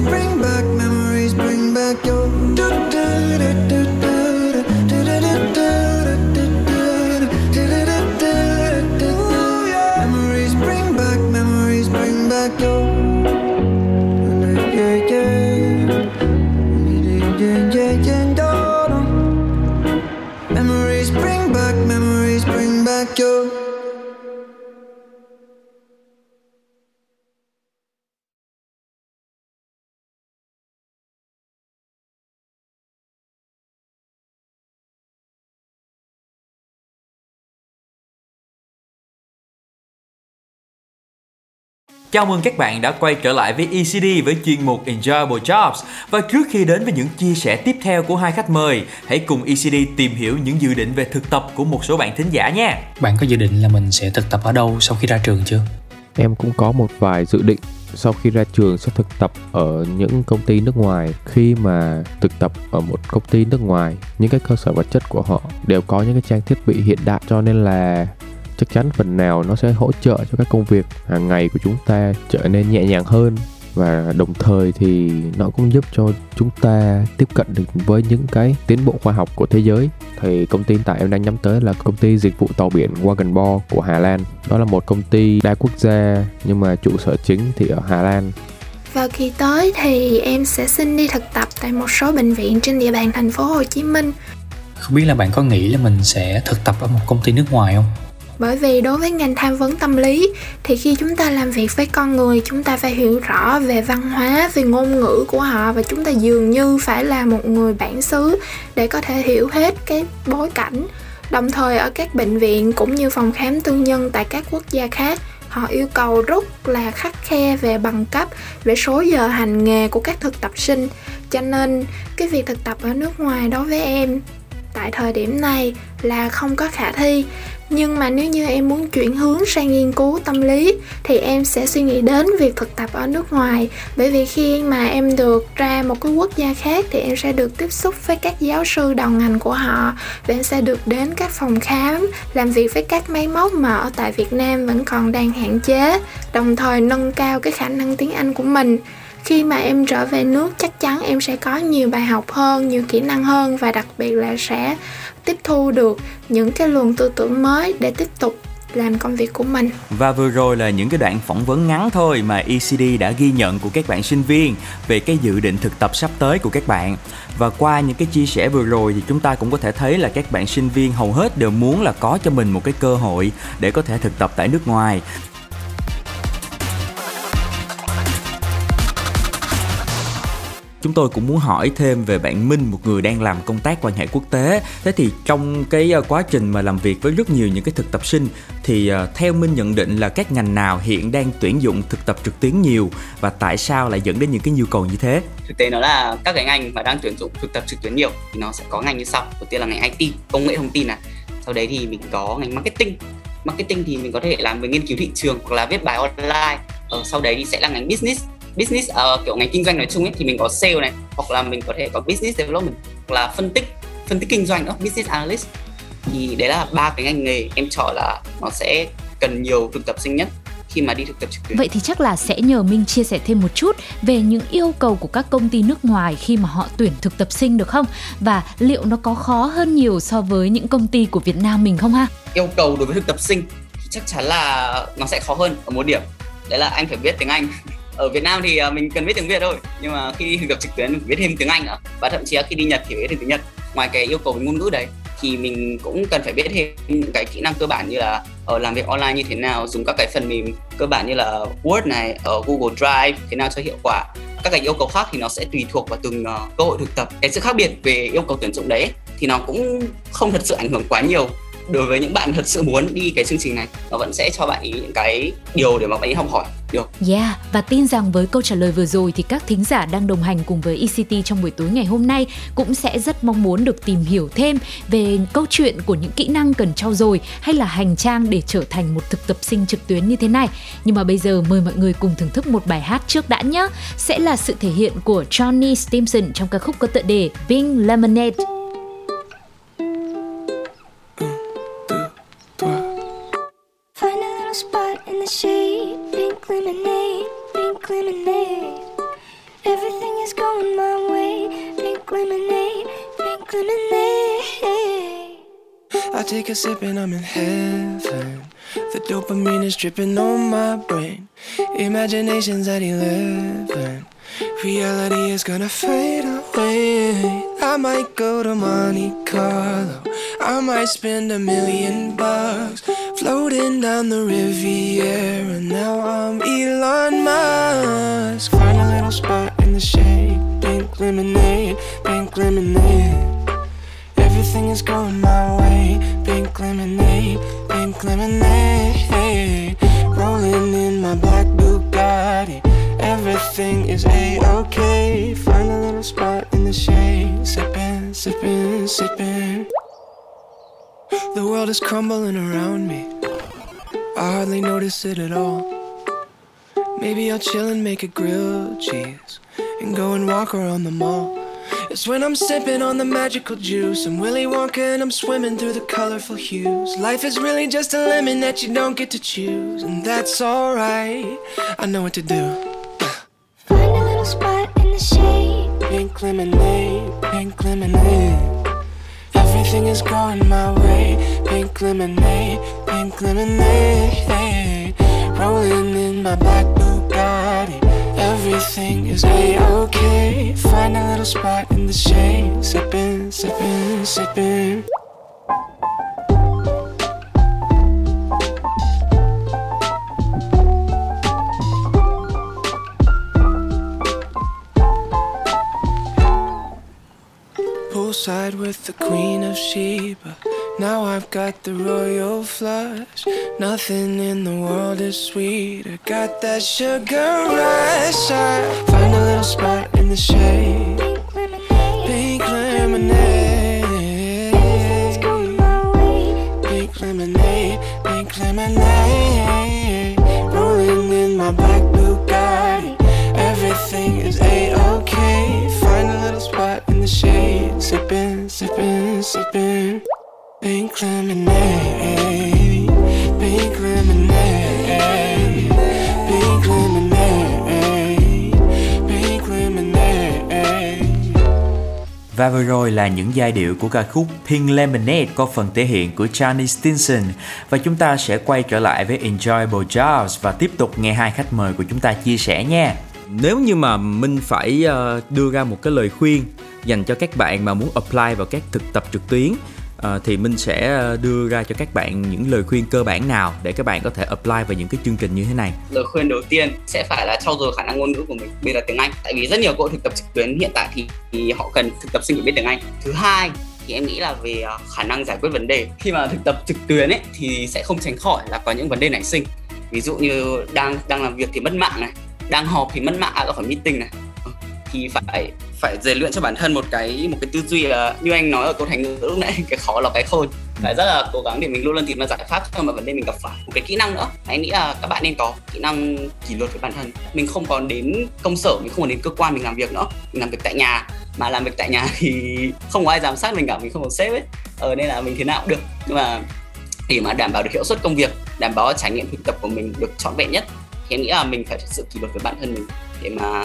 back, memories Chào mừng các bạn đã quay trở lại với ECD với chuyên mục Enjoyable Jobs. Và trước khi đến với những chia sẻ tiếp theo của hai khách mời Hãy cùng ECD tìm hiểu những dự định về thực tập của một số bạn thính giả nha. Bạn có dự định là mình sẽ thực tập ở đâu sau khi ra trường chưa? Em cũng có một vài dự định sau khi ra trường sẽ thực tập ở những công ty nước ngoài. Khi mà thực tập ở một công ty nước ngoài những cái cơ sở vật chất của họ đều có những cái trang thiết bị hiện đại. Cho nên là chắc chắn phần nào nó sẽ hỗ trợ cho các công việc hàng ngày của chúng ta trở nên nhẹ nhàng hơn và đồng thời thì nó cũng giúp cho chúng ta tiếp cận được với những cái tiến bộ khoa học của thế giới thì công ty tại em đang nhắm tới là công ty dịch vụ tàu biển Wagonbo của Hà Lan đó là một công ty đa quốc gia nhưng mà trụ sở chính thì ở Hà Lan Vào kỳ tới thì em sẽ xin đi thực tập tại một số bệnh viện trên địa bàn thành phố Hồ Chí Minh. Không biết là bạn có nghĩ là mình sẽ thực tập ở một công ty nước ngoài không? Bởi vì đối với ngành tham vấn tâm lý thì khi chúng ta làm việc với con người chúng ta phải hiểu rõ về văn hóa, về ngôn ngữ của họ và chúng ta dường như phải là một người bản xứ để có thể hiểu hết cái bối cảnh. Đồng thời ở các bệnh viện cũng như phòng khám tư nhân tại các quốc gia khác họ yêu cầu rất là khắc khe về bằng cấp về số giờ hành nghề của các thực tập sinh cho nên cái việc thực tập ở nước ngoài đối với em tại thời điểm này là không có khả thi. Nhưng mà nếu như em muốn chuyển hướng sang nghiên cứu tâm lý, thì em sẽ suy nghĩ đến việc thực tập ở nước ngoài. Bởi vì khi mà em được ra một cái quốc gia khác, thì em sẽ được tiếp xúc với các giáo sư đầu ngành của họ. Và em sẽ được đến các phòng khám, làm việc với các máy móc mà ở tại Việt Nam vẫn còn đang hạn chế, đồng thời nâng cao cái khả năng tiếng Anh của mình khi mà em trở về nước, chắc chắn em sẽ có nhiều bài học hơn, nhiều kỹ năng hơn và đặc biệt là sẽ tiếp thu được những cái luồng tư tưởng mới để tiếp tục làm công việc của mình Và vừa rồi là những cái đoạn phỏng vấn ngắn thôi mà ECD đã ghi nhận của các bạn sinh viên về cái dự định thực tập sắp tới của các bạn. Và qua những cái chia sẻ vừa rồi thì chúng ta cũng có thể thấy là các bạn sinh viên hầu hết đều muốn là có cho mình một cái cơ hội để có thể thực tập tại nước ngoài. Chúng tôi cũng muốn hỏi thêm về bạn Minh một người đang làm công tác quan hệ quốc tế. Thế thì trong cái ờ, quá trình mà làm việc với rất nhiều những cái thực tập sinh thì ờ, theo Minh nhận định là các ngành nào hiện đang tuyển dụng thực tập trực tuyến nhiều và tại sao lại dẫn đến những cái nhu cầu như thế? Thực tế nó là các cái ngành mà đang tuyển dụng thực tập trực tuyến nhiều. Thì nó sẽ có ngành như sau. Đầu tiên là ngành IT công nghệ thông tin này. Sau đấy thì mình có ngành marketing. Marketing thì mình có thể làm về nghiên cứu thị trường hoặc là viết bài online. Ờ, sau đấy thì sẽ là ngành business business uh, kiểu ngành kinh doanh nói chung ấy thì mình có sale này hoặc là mình có thể có business development hoặc là phân tích phân tích kinh doanh đó business analyst thì đấy là ba cái ngành nghề em chọn là nó sẽ cần nhiều thực tập sinh nhất khi mà đi thực tập trực tuyến. Vậy thì chắc là sẽ nhờ Minh chia sẻ thêm một chút về những yêu cầu của các công ty nước ngoài khi mà họ tuyển thực tập sinh được không? Và liệu nó có khó hơn nhiều so với những công ty của Việt Nam mình không ha? Yêu cầu đối với thực tập sinh thì chắc chắn là nó sẽ khó hơn ở một điểm. Đấy là anh phải biết tiếng Anh ở Việt Nam thì à, mình cần biết tiếng Việt thôi nhưng mà khi thực tập trực tuyến mình phải biết thêm tiếng Anh nữa. Và thậm chí là khi đi Nhật thì biết thêm tiếng Nhật. Ngoài cái yêu cầu về ngôn ngữ đấy thì mình cũng cần phải biết thêm những cái kỹ năng cơ bản như là ở làm việc online như thế nào dùng các cái phần mềm cơ bản như là Word này ở Google Drive thế nào cho hiệu quả. Các cái yêu cầu khác thì nó sẽ tùy thuộc vào từng uh, cơ hội thực tập. Cái sự khác biệt về yêu cầu tuyển dụng đấy thì nó cũng không thật sự ảnh hưởng quá nhiều đối với những bạn thật sự muốn đi cái chương trình này nó vẫn sẽ cho bạn ý những cái điều để mà bạn ý học hỏi được. Yeah, và tin rằng với câu trả lời vừa rồi thì các thính giả đang đồng hành cùng với ECT trong buổi tối ngày hôm nay cũng sẽ rất mong muốn được tìm hiểu thêm về câu chuyện của những kỹ năng cần trau dồi hay là hành trang để trở thành một thực tập sinh trực tuyến như thế này. Nhưng mà bây giờ mời mọi người cùng thưởng thức một bài hát trước đã nhé. Sẽ là sự thể hiện của Johnny Stimson trong ca khúc có tựa đề Pink Lemonade. Find a little spot in the shade, pink lemonade, pink lemonade. Everything is going my way, pink lemonade, pink lemonade. I take a sip and I'm in heaven. The dopamine is dripping on my brain. Imagination's at 11. Reality is gonna fade away. I might go to Monte Carlo. I might spend a million bucks floating down the Riviera. And now I'm Elon Musk. Find a little spot in the shade. Pink lemonade, pink lemonade. Everything is going my way. Pink lemonade, pink lemonade. Is a-okay. Find a little spot in the shade. Sipping, sipping, sipping. The world is crumbling around me. I hardly notice it at all. Maybe I'll chill and make a grilled cheese and go and walk around the mall. It's when I'm sipping on the magical juice. I'm Willy Wonka and I'm swimming through the colorful hues. Life is really just a lemon that you don't get to choose, and that's alright. I know what to do. A spot in the shade. Pink lemonade, pink lemonade. Everything is going my way. Pink lemonade, pink lemonade. Rolling in my black Bugatti. Everything is a-okay. Find a little spot in the shade. Sipping, sipping, sipping. Poolside with the Queen of Sheba. Now I've got the royal flush. Nothing in the world is sweeter. Got that sugar rush. I find a little spot in the shade. Pink lemonade. Pink lemonade. Pink lemonade. Shade. Sipping, sipping, sipping. Pink lemonade. Pink lemonade. Pink lemonade. Pink lemonade. Và vừa rồi là những giai điệu của ca khúc Pink Lemonade có phần thể hiện của Johnny Stinson và chúng ta sẽ quay trở lại với Enjoyable Jobs và tiếp tục nghe hai khách mời của chúng ta chia sẻ nha. Nếu như mà Minh phải ờ, đưa ra một cái lời khuyên dành cho các bạn mà muốn apply vào các thực tập trực tuyến ờ, thì Minh sẽ ờ, đưa ra cho các bạn những lời khuyên cơ bản nào để các bạn có thể apply vào những cái chương trình như thế này. lời khuyên đầu tiên sẽ phải là trau dồi khả năng ngôn ngữ của mình bây là tiếng Anh. Tại vì rất nhiều cô thực tập trực tuyến hiện tại thì, thì họ cần thực tập sinh phải biết tiếng Anh. Thứ hai thì em nghĩ là về khả năng giải quyết vấn đề. Khi mà thực tập trực tuyến ấy thì sẽ không tránh khỏi là có những vấn đề nảy sinh. Ví dụ như đang đang làm việc thì mất mạng này đang họp thì mất mạng à, gặp phải meeting này. Ờ, thì phải phải rèn luyện cho bản thân một cái một cái tư duy là như anh nói ở câu thành ngữ lúc nãy cái khó là cái khôn. Phải rất là cố gắng để mình luôn luôn tìm ra giải pháp cho mọi vấn đề mình gặp phải. Một cái kỹ năng nữa anh nghĩ là các bạn nên có kỹ năng kỷ luật với bản thân. Mình không còn đến công sở mình không còn đến cơ quan mình làm việc nữa. Mình làm việc tại nhà mà làm việc tại nhà thì không có ai giám sát mình cả mình không có sếp ấy. Ờ nên là mình thế nào cũng được. Nhưng mà để mà đảm bảo được hiệu suất công việc đảm bảo trải nghiệm thực tập của mình được trọn vẹn nhất thì em nghĩ là mình phải thực sự kỷ luật với bản thân mình để mà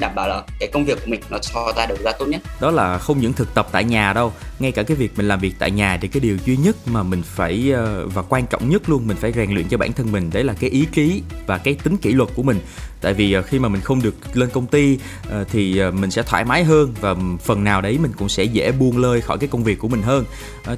đảm bảo là cái công việc của mình nó cho ra được ra tốt nhất. Đó là không những thực tập tại nhà đâu, ngay cả cái việc mình làm việc tại nhà thì cái điều duy nhất mà mình phải ờ, và quan trọng nhất luôn, mình phải rèn luyện cho bản thân mình, đấy là cái ý chí và cái tính kỷ luật của mình. Tại vì ờ, khi mà mình không được lên công ty ờ, thì mình sẽ thoải mái hơn và phần nào đấy mình cũng sẽ dễ buông lơi khỏi cái công việc của mình hơn.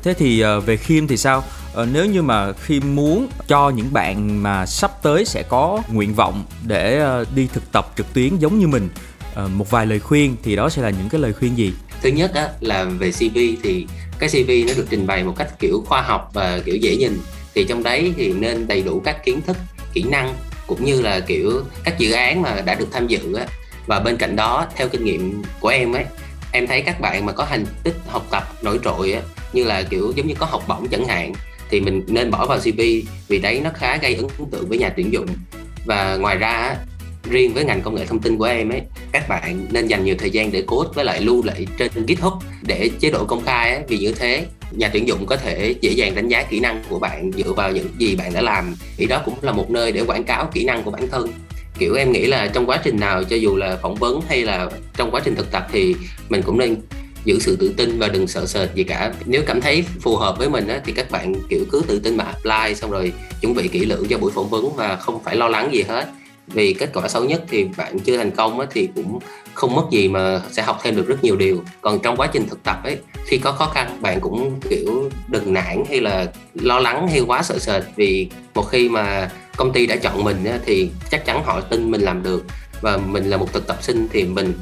Thế thì về khiêm thì sao? Nếu như mà khiêm muốn cho những bạn mà sắp tới sẽ có nguyện vọng để đi thực tập trực tuyến giống như mình. Ờ, một vài lời khuyên thì đó sẽ là những cái lời khuyên gì? Thứ nhất á, là về CV thì cái CV nó được trình bày một cách kiểu khoa học và kiểu dễ nhìn. Thì trong đấy thì nên đầy đủ các kiến thức kỹ năng cũng như là kiểu các dự án mà đã được tham dự á. Và bên cạnh đó theo kinh nghiệm của em ấy em thấy các bạn mà có thành tích học tập nổi trội á như là kiểu giống như có học bổng chẳng hạn thì mình nên bỏ vào CV vì đấy nó khá gây ấn tượng với nhà tuyển dụng. Và ngoài ra riêng với ngành công nghệ thông tin của em ấy các bạn nên dành nhiều thời gian để code với lại lưu lại trên GitHub để chế độ công khai ấy, vì như thế nhà tuyển dụng có thể dễ dàng đánh giá kỹ năng của bạn dựa vào những gì bạn đã làm. Thì đó cũng là một nơi để quảng cáo kỹ năng của bản thân. Kiểu em nghĩ là trong quá trình nào cho dù là phỏng vấn hay là trong quá trình thực tập thì mình cũng nên giữ sự tự tin và đừng sợ sệt gì cả. Nếu cảm thấy phù hợp với mình á, thì các bạn kiểu cứ tự tin mà apply xong rồi chuẩn bị kỹ lưỡng cho buổi phỏng vấn và không phải lo lắng gì hết vì kết quả xấu nhất thì bạn chưa thành công ấy thì cũng không mất gì mà sẽ học thêm được rất nhiều điều. Còn trong quá trình thực tập ấy khi có khó khăn bạn cũng kiểu đừng nản hay là lo lắng hay quá sợ sệt. Vì một khi mà công ty đã chọn mình ấy, thì chắc chắn họ tin mình làm được. Và mình là một thực tập sinh thì mình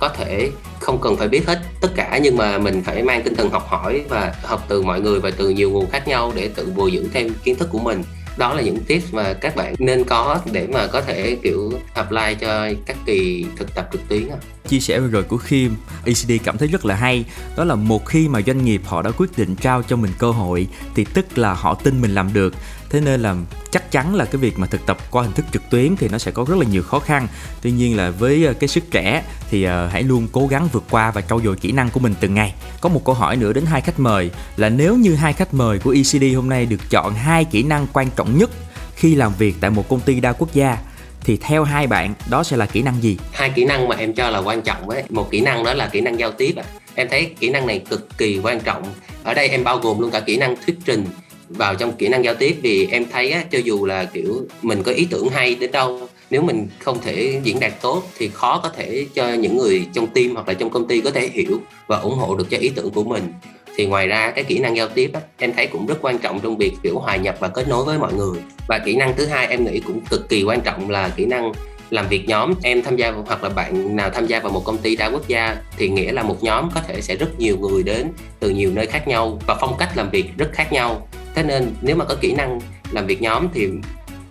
có thể không cần phải biết hết tất cả nhưng mà mình phải mang tinh thần học hỏi và học từ mọi người và từ nhiều nguồn khác nhau để tự bồi dưỡng thêm kiến thức của mình đó là những tips mà các bạn nên có để mà có thể kiểu apply cho các kỳ thực tập trực tuyến chia sẻ vừa rồi của Khiêm, ECD cảm thấy rất là hay. Đó là một khi mà doanh nghiệp họ đã quyết định trao cho mình cơ hội thì tức là họ tin mình làm được. Thế nên là chắc chắn là cái việc mà thực tập qua hình thức trực tuyến thì nó sẽ có rất là nhiều khó khăn. Tuy nhiên là với ờ, cái sức trẻ thì ờ, hãy luôn cố gắng vượt qua và trau dồi kỹ năng của mình từng ngày. Có một câu hỏi nữa đến hai khách mời là nếu như hai khách mời của ECD hôm nay được chọn hai kỹ năng quan trọng nhất khi làm việc tại một công ty đa quốc gia, thì theo hai bạn đó sẽ là kỹ năng gì hai kỹ năng mà em cho là quan trọng ấy một kỹ năng đó là kỹ năng giao tiếp em thấy kỹ năng này cực kỳ quan trọng ở đây em bao gồm luôn cả kỹ năng thuyết trình vào trong kỹ năng giao tiếp vì em thấy á, cho dù là kiểu mình có ý tưởng hay đến đâu nếu mình không thể diễn đạt tốt thì khó có thể cho những người trong team hoặc là trong công ty có thể hiểu và ủng hộ được cho ý tưởng của mình. Thì ngoài ra cái kỹ năng giao tiếp á, em thấy cũng rất quan trọng trong việc kiểu hòa nhập và kết nối với mọi người. Và kỹ năng thứ hai em nghĩ cũng cực kỳ quan trọng là kỹ năng làm việc nhóm, em tham gia hoặc là bạn nào tham gia vào một công ty đa quốc gia thì nghĩa là một nhóm có thể sẽ rất nhiều người đến từ nhiều nơi khác nhau và phong cách làm việc rất khác nhau. Thế nên nếu mà có kỹ năng làm việc nhóm thì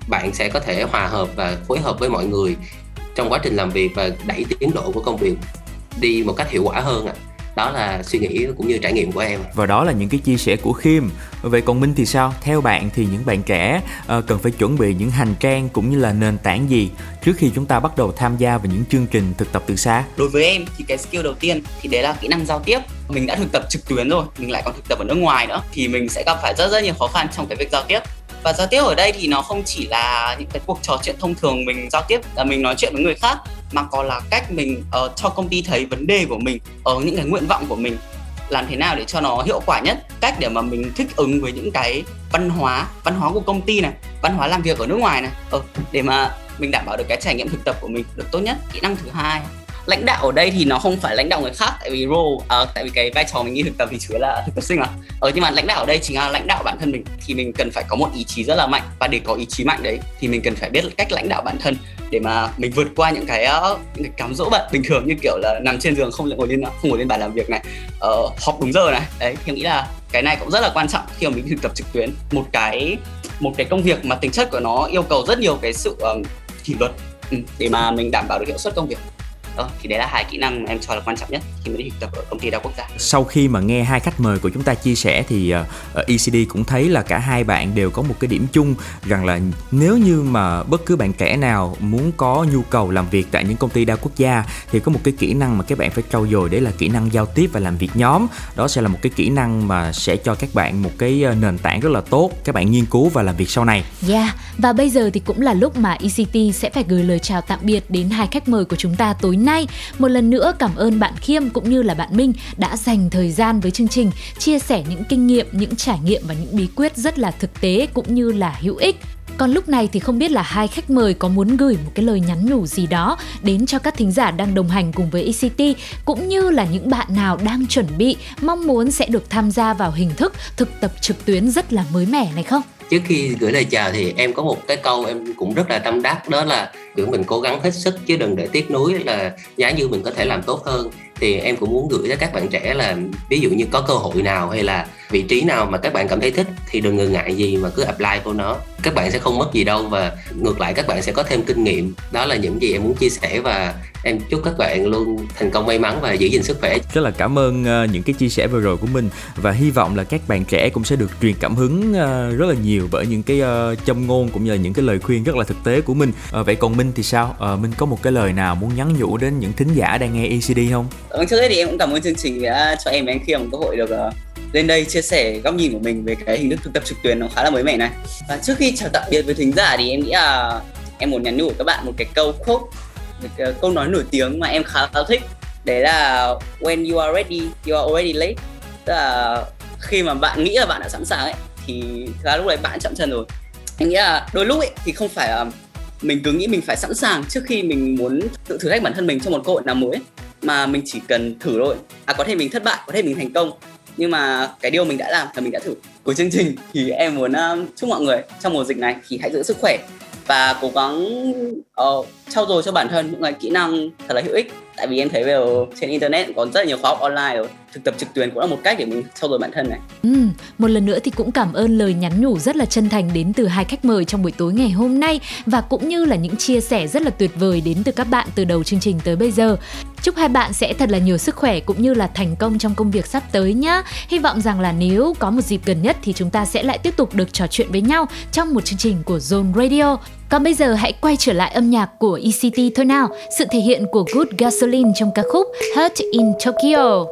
bạn sẽ có thể hòa hợp và phối hợp với mọi người trong quá trình làm việc và đẩy tiến độ của công việc đi một cách hiệu quả hơn ạ. à đó là suy nghĩ cũng như trải nghiệm của em. Và đó là những cái chia sẻ của khiêm. Vậy còn minh thì sao? Theo bạn thì những bạn trẻ uh, cần phải chuẩn bị những hành trang cũng như là nền tảng gì trước khi chúng ta bắt đầu tham gia vào những chương trình thực tập từ xa? Đối với em thì cái skill đầu tiên thì đấy là kỹ năng giao tiếp. Mình đã thực tập trực tuyến rồi mình lại còn thực tập ở nước ngoài nữa. Thì mình sẽ gặp phải rất rất nhiều khó khăn trong cái việc giao tiếp và giao tiếp ở đây thì nó không chỉ là những cái cuộc trò chuyện thông thường mình giao tiếp là mình nói chuyện với người khác mà còn là cách mình uh, cho công ty thấy vấn đề của mình ở những cái nguyện vọng của mình làm thế nào để cho nó hiệu quả nhất. Cách để mà mình thích ứng với những cái văn hóa văn hóa của công ty này văn hóa làm việc ở nước ngoài này ờ, để mà mình đảm bảo được cái trải nghiệm thực tập của mình được tốt nhất. Kỹ năng thứ hai lãnh đạo ở đây thì nó không phải lãnh đạo người khác tại vì role à, tại vì cái vai trò mình nghĩ thực tập thì chủ là thực tập sinh mà. Ờ nhưng mà lãnh đạo ở đây chính là lãnh đạo bản thân mình thì mình cần phải có một ý chí rất là mạnh. Và để có ý chí mạnh đấy thì mình cần phải biết cách lãnh đạo bản thân để mà mình vượt qua những cái ờ, những cái cám dỗ bận bình thường như kiểu là nằm trên giường không ngồi lên không ngồi lên bàn làm việc này uh, họp đúng giờ này. Đấy thì nghĩ là cái này cũng rất là quan trọng khi mà mình thực tập trực tuyến. Một cái một cái công việc mà tính chất của nó yêu cầu rất nhiều cái sự um, kỷ luật ừ, để mà mình đảm bảo được hiệu suất công việc đó, thì đấy là hai kỹ năng mà em cho là quan trọng nhất khi mà đi thực tập ở công ty đa quốc gia sau khi mà nghe hai khách mời của chúng ta chia sẻ thì uh, ECD cũng thấy là cả hai bạn đều có một cái điểm chung rằng là nếu như mà bất cứ bạn trẻ nào muốn có nhu cầu làm việc tại những công ty đa quốc gia thì có một cái kỹ năng mà các bạn phải trau dồi đấy là kỹ năng giao tiếp và làm việc nhóm đó sẽ là một cái kỹ năng mà sẽ cho các bạn một cái ờ, nền tảng rất là tốt các bạn nghiên cứu và làm việc sau này. Yeah, và bây giờ thì cũng là lúc mà ECT sẽ phải gửi lời chào tạm biệt đến hai khách mời của chúng ta tối nay. Một lần nữa cảm ơn bạn Khiêm cũng như là bạn Minh đã dành thời gian với chương trình, chia sẻ những kinh nghiệm, những trải nghiệm và những bí quyết rất là thực tế cũng như là hữu ích. Còn lúc này thì không biết là hai khách mời có muốn gửi một cái lời nhắn nhủ gì đó đến cho các thính giả đang đồng hành cùng với ECT cũng như là những bạn nào đang chuẩn bị mong muốn sẽ được tham gia vào hình thức thực tập trực tuyến rất là mới mẻ này không? trước khi gửi lời chào thì em có một cái câu em cũng rất là tâm đắc đó là kiểu mình cố gắng hết sức chứ đừng để tiếc nuối là giá như mình có thể làm tốt hơn thì em cũng muốn gửi tới các bạn trẻ là ví dụ như có cơ hội nào hay là vị trí nào mà các bạn cảm thấy thích thì đừng ngần ngại gì mà cứ apply vô nó. Các bạn sẽ không mất gì đâu và ngược lại các bạn sẽ có thêm kinh nghiệm. Đó là những gì em muốn chia sẻ và em chúc các bạn luôn thành công may mắn và giữ gìn sức khỏe. Rất là cảm ơn ờ, những cái chia sẻ vừa rồi của mình và hy vọng là các bạn trẻ cũng sẽ được truyền cảm hứng ờ, rất là nhiều bởi những cái ờ, châm ngôn cũng như là những cái lời khuyên rất là thực tế của mình. Vậy còn minh thì sao? Minh có một cái lời nào muốn nhắn nhủ đến những thính giả đang nghe ECD không? Vâng, trước hết thì em cũng cảm ơn chương trình đã cho em và anh Khiêm một cơ hội được uh, lên đây chia sẻ góc nhìn của mình về cái hình thức thực tập trực tuyến nó khá là mới mẻ này. Và trước khi chào tạm biệt với thính giả thì em nghĩ là em muốn nhắn nhủ các bạn một cái câu khúc, một cái câu nói nổi tiếng mà em khá là thích. Đấy là when you are ready, you are already late. Tức là khi mà bạn nghĩ là bạn đã sẵn sàng ấy thì ra lúc đấy bạn chậm chân rồi. Em nghĩ là đôi lúc ấy thì không phải là mình cứ nghĩ mình phải sẵn sàng trước khi mình muốn tự thử thách bản thân mình trong một cơ hội nào mới mà mình chỉ cần thử thôi. À có thể mình thất bại có thể mình thành công. Nhưng mà cái điều mình đã làm là mình đã thử Cuối chương trình. Thì em muốn uh, chúc mọi người trong mùa dịch này thì hãy giữ sức khỏe và cố gắng uh, trau dồi cho bản thân những cái kỹ năng thật là hữu ích tại vì em thấy bây giờ trên internet có rất là nhiều khóa học online rồi thực tập trực tuyến cũng là một cách để mình trau dồi bản thân này ừ, một lần nữa thì cũng cảm ơn lời nhắn nhủ rất là chân thành đến từ hai khách mời trong buổi tối ngày hôm nay và cũng như là những chia sẻ rất là tuyệt vời đến từ các bạn từ đầu chương trình tới bây giờ Chúc hai bạn sẽ thật là nhiều sức khỏe cũng như là thành công trong công việc sắp tới nhé. Hy vọng rằng là nếu có một dịp gần nhất thì chúng ta sẽ lại tiếp tục được trò chuyện với nhau trong một chương trình của Zone Radio. Còn bây giờ hãy quay trở lại âm nhạc của ECT thôi nào. Sự thể hiện của Good Gasoline trong ca khúc Hurt in Tokyo.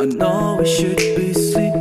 I know we should be sleeping,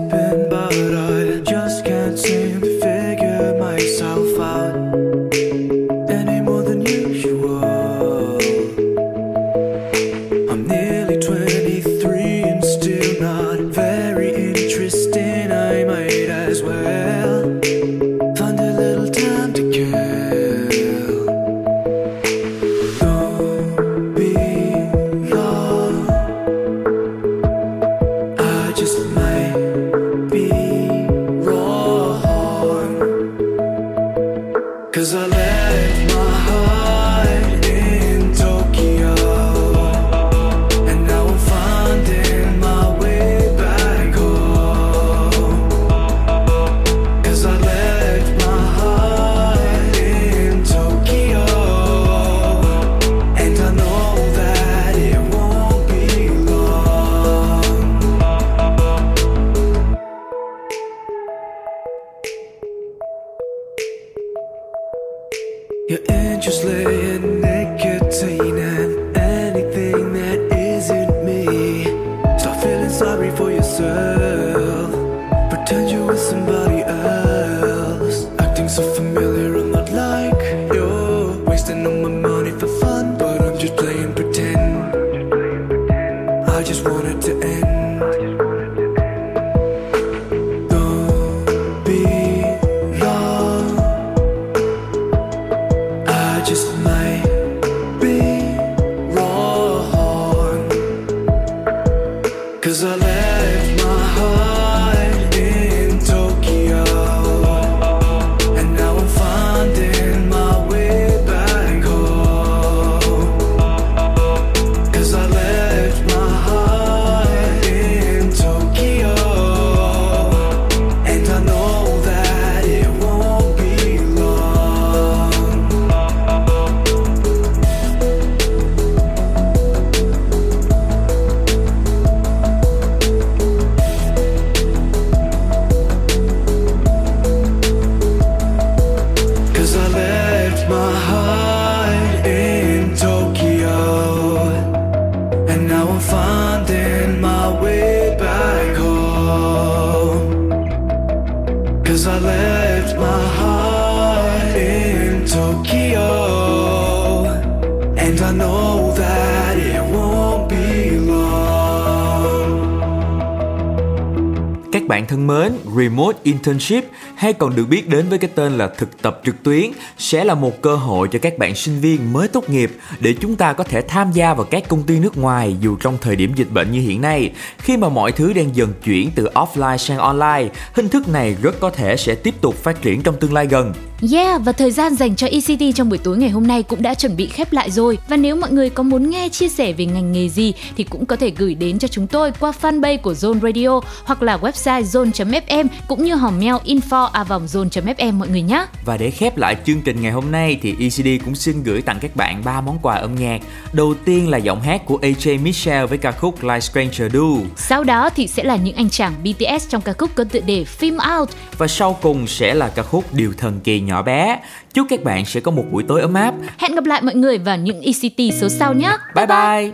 bạn thân mến, Remote Internship hay còn được biết đến với cái tên là thực tập trực tuyến sẽ là một cơ hội cho các bạn sinh viên mới tốt nghiệp để chúng ta có thể tham gia vào các công ty nước ngoài dù trong thời điểm dịch bệnh như hiện nay. Khi mà mọi thứ đang dần chuyển từ offline sang online, hình thức này rất có thể sẽ tiếp tục phát triển trong tương lai gần. Yeah, và thời gian dành cho ECT trong buổi tối ngày hôm nay cũng đã chuẩn bị khép lại rồi. Và nếu mọi người có muốn nghe chia sẻ về ngành nghề gì thì cũng có thể gửi đến cho chúng tôi qua fanpage của Zone Radio hoặc là website zone.fm cũng như hòm mail info a vòng zone.fm mọi người nhé. Và để khép lại chương trình ngày hôm nay thì ECD cũng xin gửi tặng các bạn ba món quà âm nhạc. Đầu tiên là giọng hát của AJ Michelle với ca khúc Like Stranger Do. Sau đó thì sẽ là những anh chàng BTS trong ca khúc có tựa đề Film Out. Và sau cùng sẽ là ca khúc Điều thần kỳ nhỏ bé. Chúc các bạn sẽ có một buổi tối ấm áp. Hẹn gặp lại mọi người vào những ECT số sau nhé. Bye bye.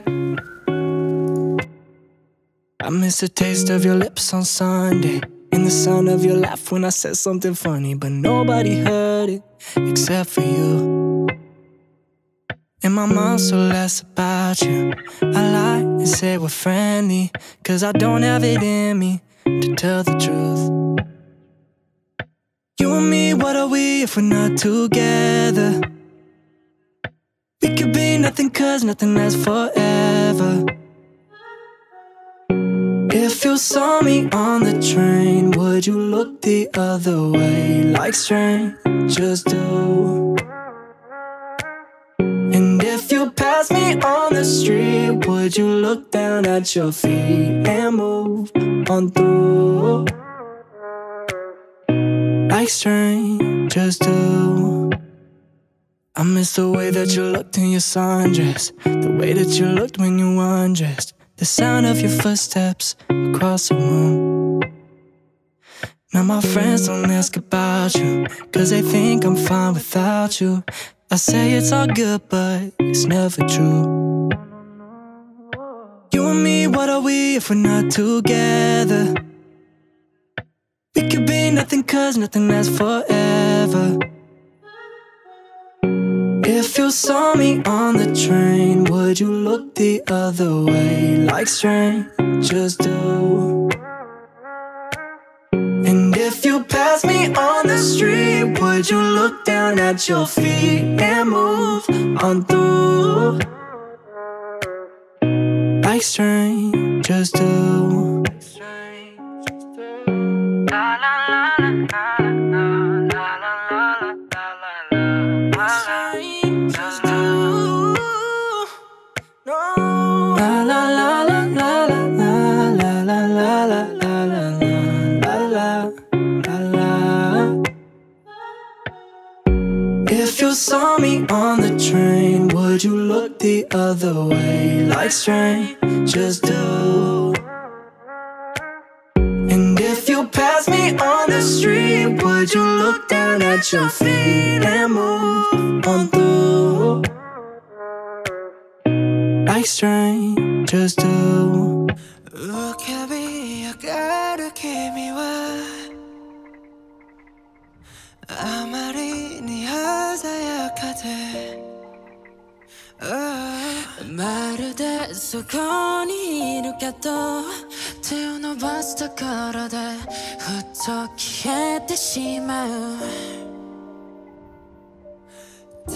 I miss the taste of your lips on Sunday. And the sound of your laugh when I said something funny, but nobody heard it except for you. In my mind, so less about you. I lie and say we're friendly, cause I don't have it in me to tell the truth. You and me, what are we if we're not together? We could be nothing, cause nothing lasts forever. If you saw me on the train, would you look the other way like strangers do? And if you pass me on the street, would you look down at your feet and move on through? Like strangers do. I miss the way that you looked in your sundress, the way that you looked when you undressed. The sound of your footsteps across the room. Now my friends don't ask about you, cause they think I'm fine without you. I say it's all good, but it's never true. You and me, what are we if we're not together? Could be nothing, cause nothing lasts forever. If you saw me on the train, would you look the other way like strangers do? And if you pass me on the street, would you look down at your feet and move on through? Like strangers do. If you saw me on the train, would you look the other way like strangers do? on the street, would you look down at your feet and move on through? Like strangers do. Look at me, you gotta keep me wide. 아무리 네 하자약하대 말을 대수 건이 手を伸ばすところでふっと消えてしまう。淡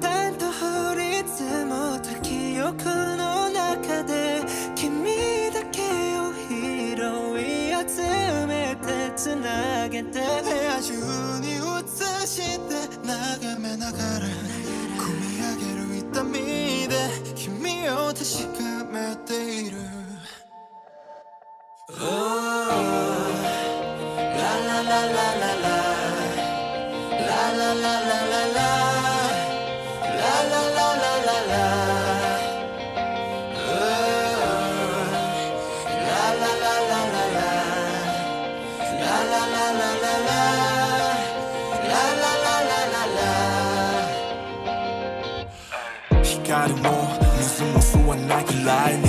々と降り積もった記憶の中で君だけを拾い集めてつなげて部屋中に映して眺めながら込み上げる痛みで君を確かめている。Oh, la la la la la la La la la la la la La la la la la la Oh, La la la la la la La la la la la la La la la la la la光も水も吸わないくらい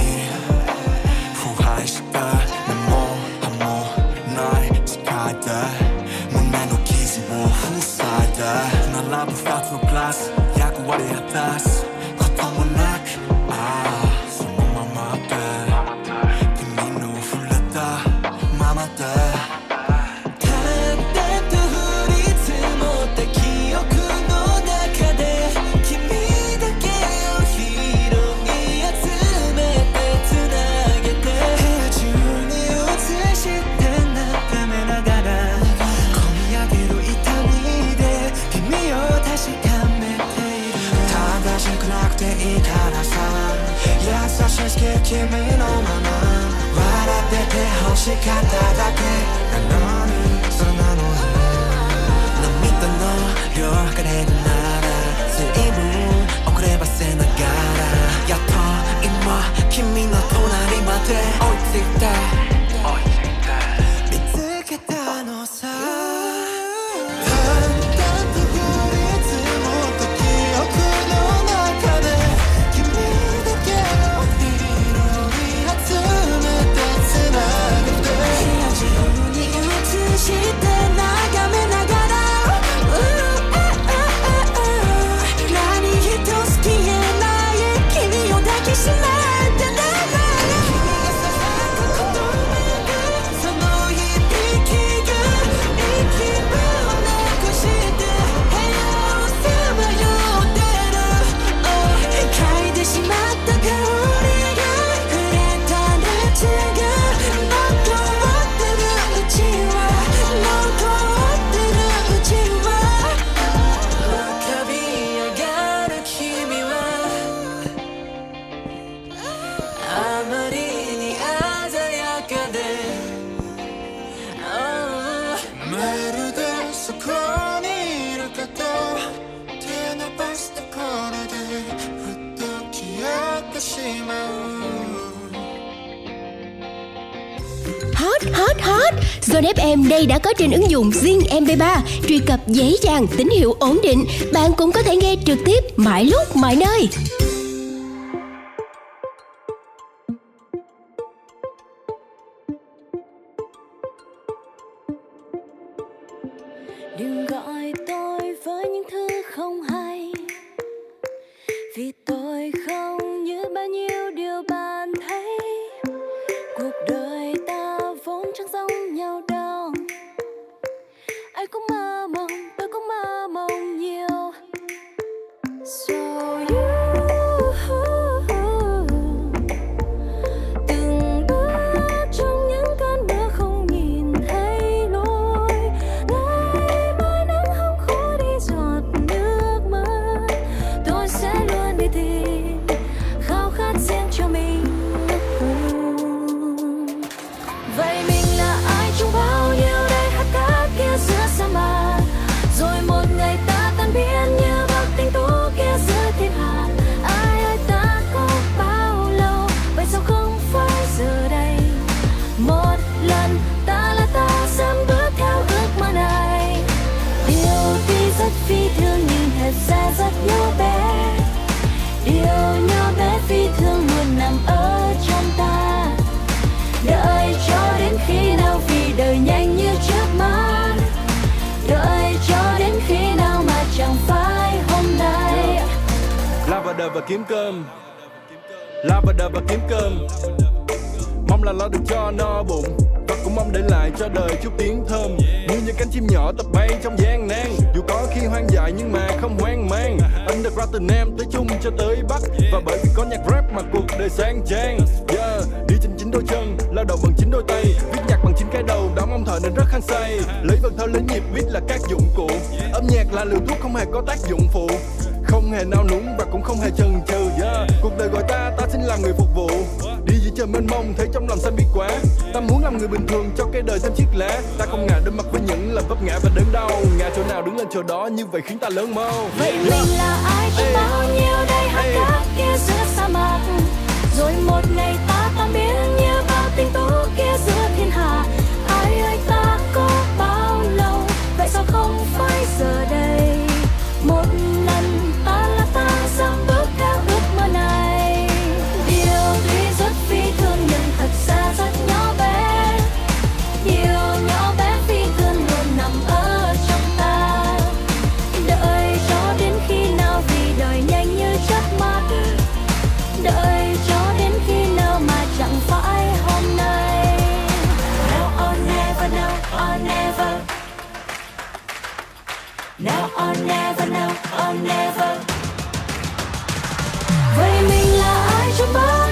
간식한다. nay đã có trên ứng dụng Zing MP3, truy cập dễ dàng, tín hiệu ổn định, bạn cũng có thể nghe trực tiếp mọi lúc mọi nơi. Đừng gọi tôi giờ mênh mông thấy trong lòng xanh biết quá. Ta muốn làm người bình thường cho cái đời xem chiếc lá. Ta không ngại đối mặt với những lần vấp ngã và đớn đau. Ngã chỗ nào đứng lên chỗ đó như vậy khiến ta lớn mau vậy yeah. mình là ai? Có bao nhiêu đây? Hát hey. kia giữa sa mạc. Rồi một ngày ta tan biến như far